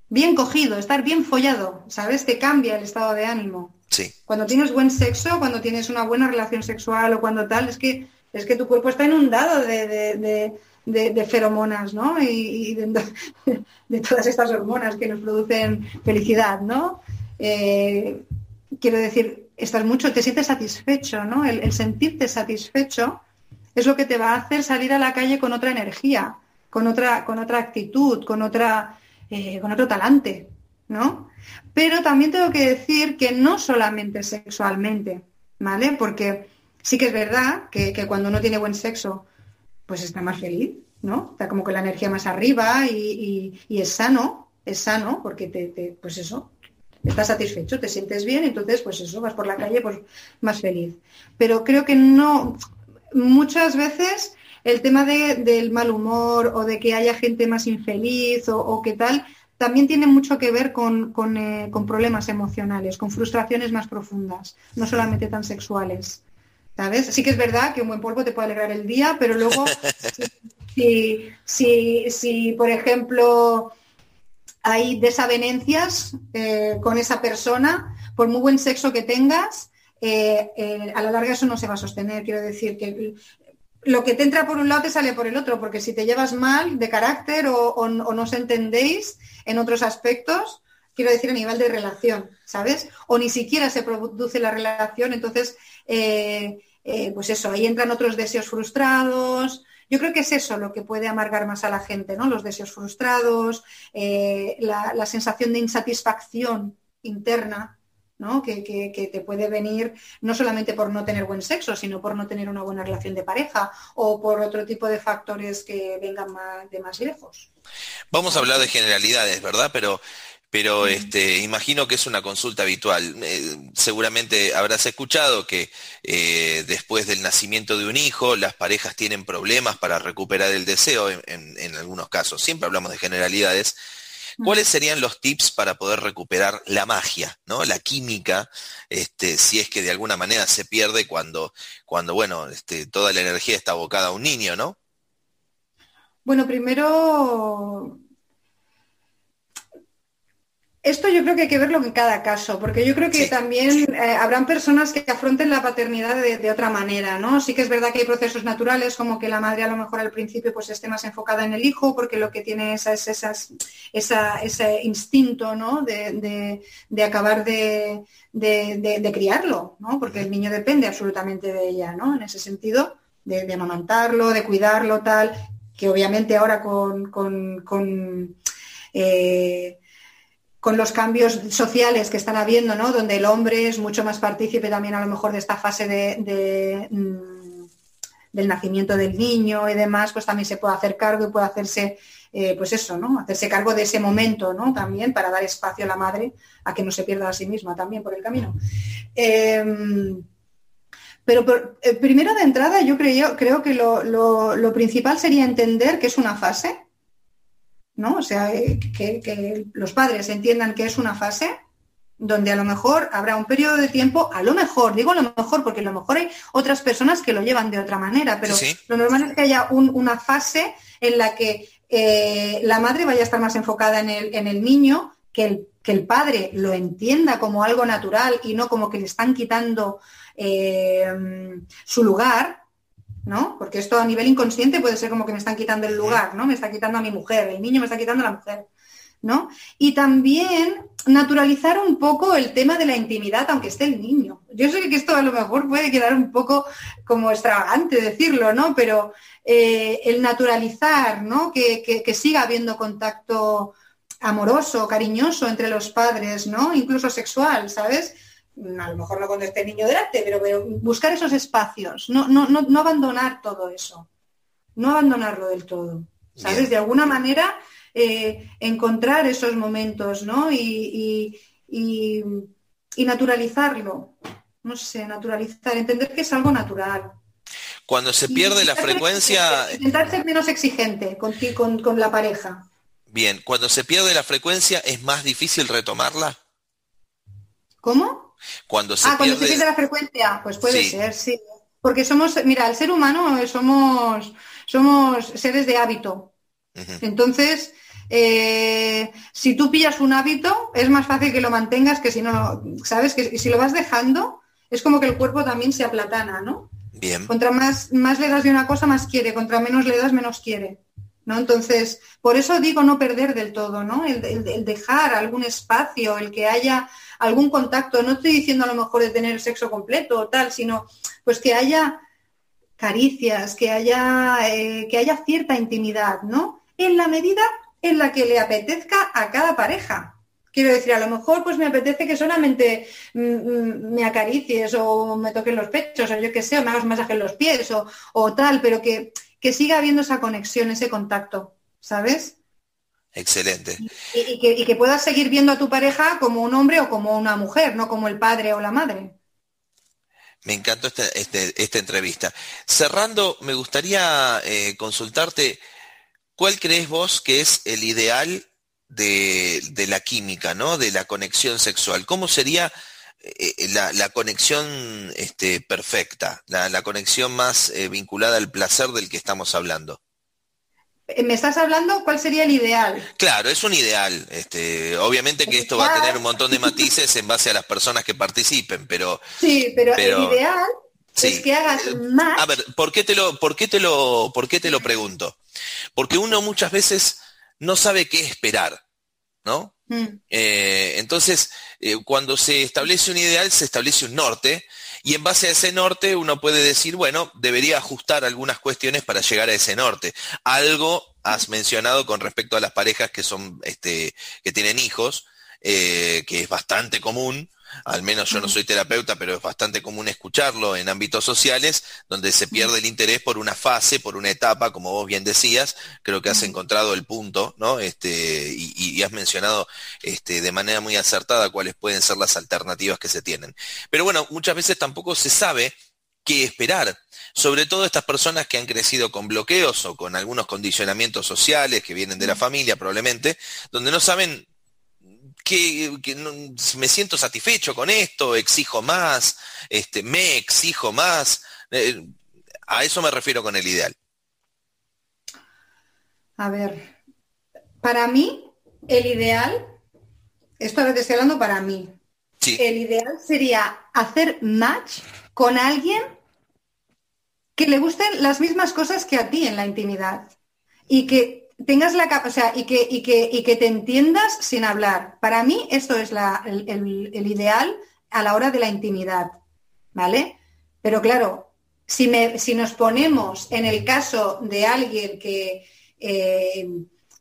bien cogido, estar bien follado, ¿sabes? Te cambia el estado de ánimo. Sí. Cuando tienes buen sexo, cuando tienes una buena relación sexual o cuando tal, es que, es que tu cuerpo está inundado de, de, feromonas, ¿no? Y, de, todas estas hormonas que nos producen felicidad, ¿no? Eh, quiero decir, estás mucho, te sientes satisfecho, ¿no? el sentirte satisfecho es lo que te va a hacer salir a la calle con otra energía, con otra, con otra actitud, con, otra, eh, con otro talante, ¿no? Pero también tengo que decir que no solamente sexualmente, ¿vale? Porque sí que es verdad que, cuando uno tiene buen sexo, pues está más feliz, ¿no? Está como que la energía más arriba y, es sano, es sano, porque te, pues eso, estás satisfecho, te sientes bien, entonces pues eso, vas por la calle pues más feliz. Pero creo que no, muchas veces el tema del mal humor o de que haya gente más infeliz o, qué tal, también tiene mucho que ver eh, con, problemas emocionales, con frustraciones más profundas, no solamente tan sexuales. ¿Sabes? Sí que es verdad que un buen polvo te puede alegrar el día, pero luego, si, si, por ejemplo, hay desavenencias eh, con esa persona, por muy buen sexo que tengas, eh, eh, a la larga eso no se va a sostener. Quiero decir que lo que te entra por un lado te sale por el otro, porque si te llevas mal de carácter o, no os entendéis en otros aspectos, quiero decir a nivel de relación, ¿sabes? O ni siquiera se produce la relación, entonces, pues eso, ahí entran otros deseos frustrados. Yo creo que es eso lo que puede amargar más a la gente, ¿no? Los deseos frustrados, la sensación de insatisfacción interna que, te puede venir no solamente por no tener buen sexo, sino por no tener una buena relación de pareja o por otro tipo de factores que vengan de más lejos. Vamos a hablar de generalidades, ¿verdad? Pero pero este, imagino que es una consulta habitual. Eh, seguramente habrás escuchado que eh, después del nacimiento de un hijo, las parejas tienen problemas para recuperar el deseo en algunos casos. Siempre hablamos de generalidades, ¿Cuáles serían los tips para poder recuperar la magia, ¿no? La química, este, si es que de alguna manera se pierde cuando, cuando bueno, este, toda la energía está abocada a un niño, ¿no? Bueno, primero Esto yo creo que hay que verlo en cada caso, porque yo creo que también eh, habrán personas que afronten la paternidad de, otra manera, ¿no? Sí que es verdad que hay procesos naturales, como que la madre a lo mejor al principio pues esté más enfocada en el hijo, porque lo que tiene es esas, ese instinto, ¿no? De, acabar de, criarlo, ¿no? Porque el niño depende absolutamente de ella, ¿no? En ese sentido, de, amamantarlo, de cuidarlo, tal, que obviamente ahora con, con, eh, con los cambios sociales que están habiendo, ¿no? Donde el hombre es mucho más partícipe también a lo mejor de esta fase de, mm, del nacimiento del niño y demás, pues también se puede hacer cargo y puede hacerse, eh, pues eso, ¿no? Hacerse cargo de ese momento, ¿no? También para dar espacio a la madre a que no se pierda a sí misma también por el camino. Em, pero eh, primero de entrada yo creo, creo que lo principal sería entender que es una fase, ¿no? O sea, eh, que, los padres entiendan que es una fase donde a lo mejor habrá un periodo de tiempo, a lo mejor, digo a lo mejor, porque a lo mejor hay otras personas que lo llevan de otra manera, pero lo normal es que haya una fase en la que eh, la madre vaya a estar más enfocada en el, en el niño, que el, que el, padre lo entienda como algo natural y no como que le están quitando eh, su lugar, ¿no? Porque esto a nivel inconsciente puede ser como que me están quitando el lugar, ¿no? Me está quitando a mi mujer, el niño me está quitando a la mujer, ¿no? Y también naturalizar un poco el tema de la intimidad, aunque esté el niño. Yo sé que esto a lo mejor puede quedar un poco como extravagante decirlo, ¿no? Pero eh, el naturalizar, ¿no? Que, que siga habiendo contacto amoroso, cariñoso entre los padres, ¿no? Incluso sexual, ¿sabes? A lo mejor no cuando esté el niño delante, pero, buscar esos espacios, no, no, no, abandonar todo eso, no abandonarlo del todo, ¿sabes? De alguna manera eh, encontrar esos momentos, ¿no? Y, naturalizarlo, no sé, naturalizar, entender que es algo natural. Cuando se pierde la frecuencia... Intentar ser menos exigente con, con, con la pareja. Bien, cuando se pierde la frecuencia, ¿es más difícil retomarla? ¿Cómo? Cuando se ah, cuando se pierde la frecuencia, pues puede ser, sí. Porque somos, mira, el ser humano somos, somos seres de hábito. Entonces, eh, si tú pillas un hábito, es más fácil que lo mantengas que si no, ¿sabes? Que si lo vas dejando, es como que el cuerpo también se aplatana, ¿no? Bien. Contra más, más le das de una cosa, más quiere. Contra menos le das, menos quiere. ¿No? Entonces, por eso digo no perder del todo, ¿no? el dejar algún espacio, el que haya algún contacto. No estoy diciendo a lo mejor de tener sexo completo o tal, sino pues que haya caricias, que haya, eh, que haya cierta intimidad, ¿no? En la medida en la que le apetezca a cada pareja. Quiero decir, a lo mejor pues me apetece que solamente mm, mm, me acaricies o me toquen los pechos o yo qué sé, o me hagas masaje en los pies o, o tal, pero que, que siga habiendo esa conexión, ese contacto, ¿sabes? Excelente. Y, que, puedas seguir viendo a tu pareja como un hombre o como una mujer, no como el padre o la madre. Me encantó este, este, esta entrevista. Cerrando, me gustaría eh, consultarte, ¿cuál crees vos que es el ideal de, la química, ¿no? de la conexión sexual? ¿Cómo sería eh, eh, la, conexión este, perfecta, la, conexión más vinculada al placer del que estamos hablando? Eh, ¿Me estás hablando cuál sería el ideal? Claro, es un ideal. Este, obviamente que esto va a tener un montón de matices en base a las personas que participen, pero... Sí, pero, el ideal es que hagas eh, más... A ver, ¿por qué, te lo, por, qué te lo, ¿por qué te lo pregunto? Porque uno muchas veces no sabe qué esperar, ¿no? Mm. Eh, entonces, cuando se establece un ideal, se establece un norte, y en base a ese norte uno puede decir, bueno, debería ajustar algunas cuestiones para llegar a ese norte. Algo has mencionado con respecto a las parejas que son, este, que tienen hijos, eh, que es bastante común, al menos yo no soy terapeuta, pero es bastante común escucharlo en ámbitos sociales, donde se pierde el interés por una fase, por una etapa, como vos bien decías, creo que has encontrado el punto, ¿no? Este, y, has mencionado este, de manera muy acertada cuáles pueden ser las alternativas que se tienen. Pero bueno, muchas veces tampoco se sabe qué esperar. Sobre todo estas personas que han crecido con bloqueos o con algunos condicionamientos sociales que vienen de la familia probablemente, donde no saben que, me siento satisfecho con esto, exijo más, este, me exijo más. Eh, a eso me refiero con el ideal. A ver, para mí el ideal esto lo que estoy hablando para mí. El ideal sería hacer match con alguien que le gusten las mismas cosas que a ti en la intimidad y que tengas la o sea, y que, y que, y que te entiendas sin hablar. Para mí esto es el, ideal a la hora de la intimidad, ¿vale? Pero claro, si, me, si nos ponemos en el caso de alguien que, eh,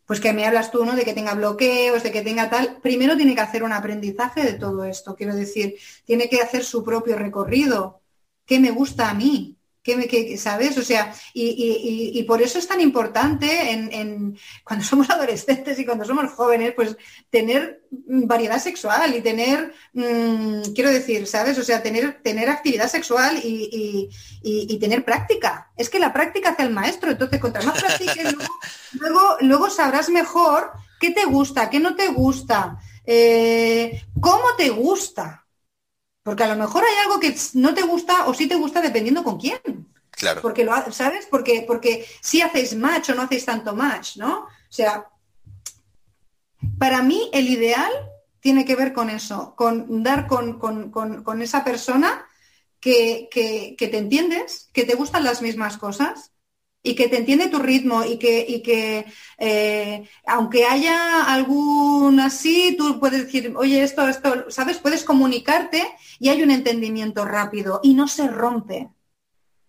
pues que me hablas tú, ¿no? De que tenga bloqueos, de que tenga tal, primero tiene que hacer un aprendizaje de todo esto, quiero decir, tiene que hacer su propio recorrido. ¿Qué me gusta a mí? Que, ¿sabes? O sea, y, por eso es tan importante en, cuando somos adolescentes y cuando somos jóvenes, pues tener variedad sexual y tener, mm, quiero decir, ¿sabes? O sea, tener, tener actividad sexual y, tener práctica. Es que la práctica hace el maestro, entonces contra más practiques, luego, luego, sabrás mejor qué te gusta, qué no te gusta, eh, cómo te gusta. Porque a lo mejor hay algo que no te gusta o sí te gusta dependiendo con quién. Claro. Porque lo ¿sabes? Porque, porque si hacéis match o no hacéis tanto match, ¿no? O sea, para mí el ideal tiene que ver con eso, con dar con, esa persona que, que, te entiendes, que te gustan las mismas cosas y que te entiende tu ritmo y que, y que eh, aunque haya algún así, tú puedes decir, oye, esto, esto, ¿sabes? Puedes comunicarte y hay un entendimiento rápido y no se rompe.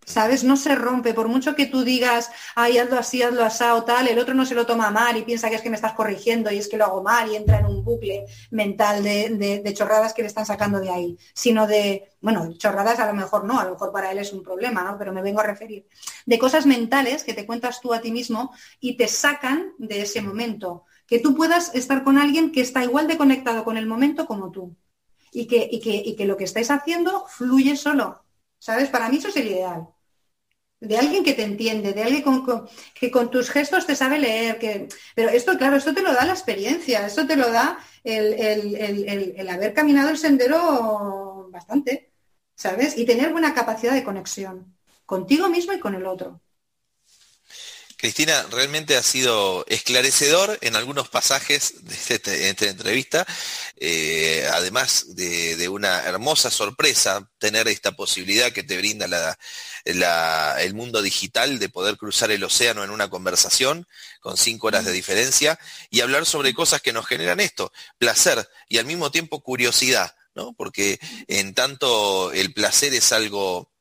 ¿Sabes? No se rompe, por mucho que tú digas, ay, hazlo así, hazlo asado, tal, el otro no se lo toma mal y piensa que es que me estás corrigiendo y es que lo hago mal y entra en un bucle mental de, chorradas que le están sacando de ahí, sino de, bueno, chorradas a lo mejor no, a lo mejor para él es un problema, ¿no? Pero me vengo a referir, de cosas mentales que te cuentas tú a ti mismo y te sacan de ese momento, que tú puedas estar con alguien que está igual de conectado con el momento como tú. Y que, y que, y que lo que estáis haciendo fluye solo. ¿Sabes? Para mí eso es el ideal de alguien que te entiende, de alguien que con tus gestos te sabe leer. Que, pero esto, claro, esto te lo da la experiencia, esto te lo da el, haber caminado el sendero bastante, ¿sabes? Y tener buena capacidad de conexión contigo mismo y con el otro. Cristina, realmente ha sido esclarecedor en algunos pasajes de, este, esta entrevista, eh, además de, una hermosa sorpresa tener esta posibilidad que te brinda el mundo digital de poder cruzar el océano en una conversación con cinco horas de diferencia y hablar sobre cosas que nos generan esto, placer y al mismo tiempo curiosidad, ¿no? Porque en tanto el placer es algo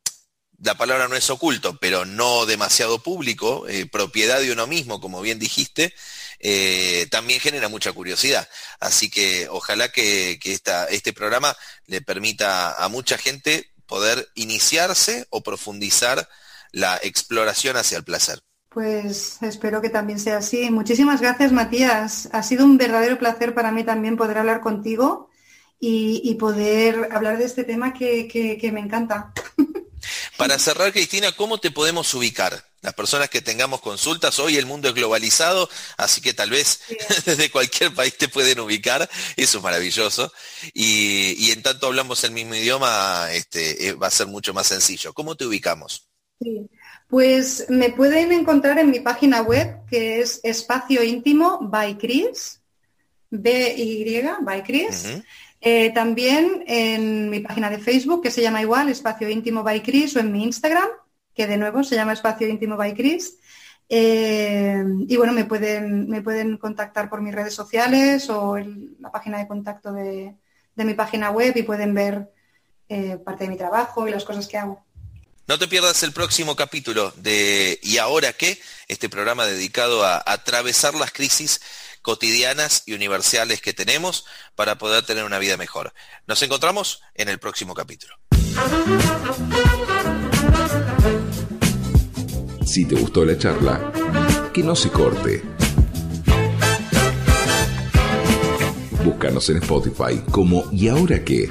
la palabra no es oculto, pero no demasiado público, eh, propiedad de uno mismo, como bien dijiste, eh, también genera mucha curiosidad. Así que ojalá que, este programa le permita a mucha gente poder iniciarse o profundizar la exploración hacia el placer. Pues espero que también sea así. Muchísimas gracias, Matías. Ha sido un verdadero placer para mí también poder hablar contigo y, poder hablar de este tema que me encanta. Para cerrar, Cristina, ¿cómo te podemos ubicar? Las personas que tengamos consultas, hoy el mundo es globalizado, así que tal vez desde cualquier país te pueden ubicar, eso es maravilloso. Y, en tanto hablamos el mismo idioma, este, eh, va a ser mucho más sencillo. ¿Cómo te ubicamos? Sí. Pues me pueden encontrar en mi página web, que es Espacio Íntimo by Chris, B-Y, by Chris. Eh, también en mi página de Facebook, que se llama igual, Espacio Íntimo by Cris, o en mi Instagram, que de nuevo se llama Espacio Íntimo by Cris. Eh, y bueno, me pueden, me pueden contactar por mis redes sociales o la página de contacto de, mi página web y pueden ver eh, parte de mi trabajo y las cosas que hago. No te pierdas el próximo capítulo de ¿Y ahora qué? Este programa dedicado a atravesar las crisis cotidianas y universales que tenemos para poder tener una vida mejor. Nos encontramos en el próximo capítulo. Si te gustó la charla, que no se corte. Búscanos en Spotify como ¿Y ahora qué?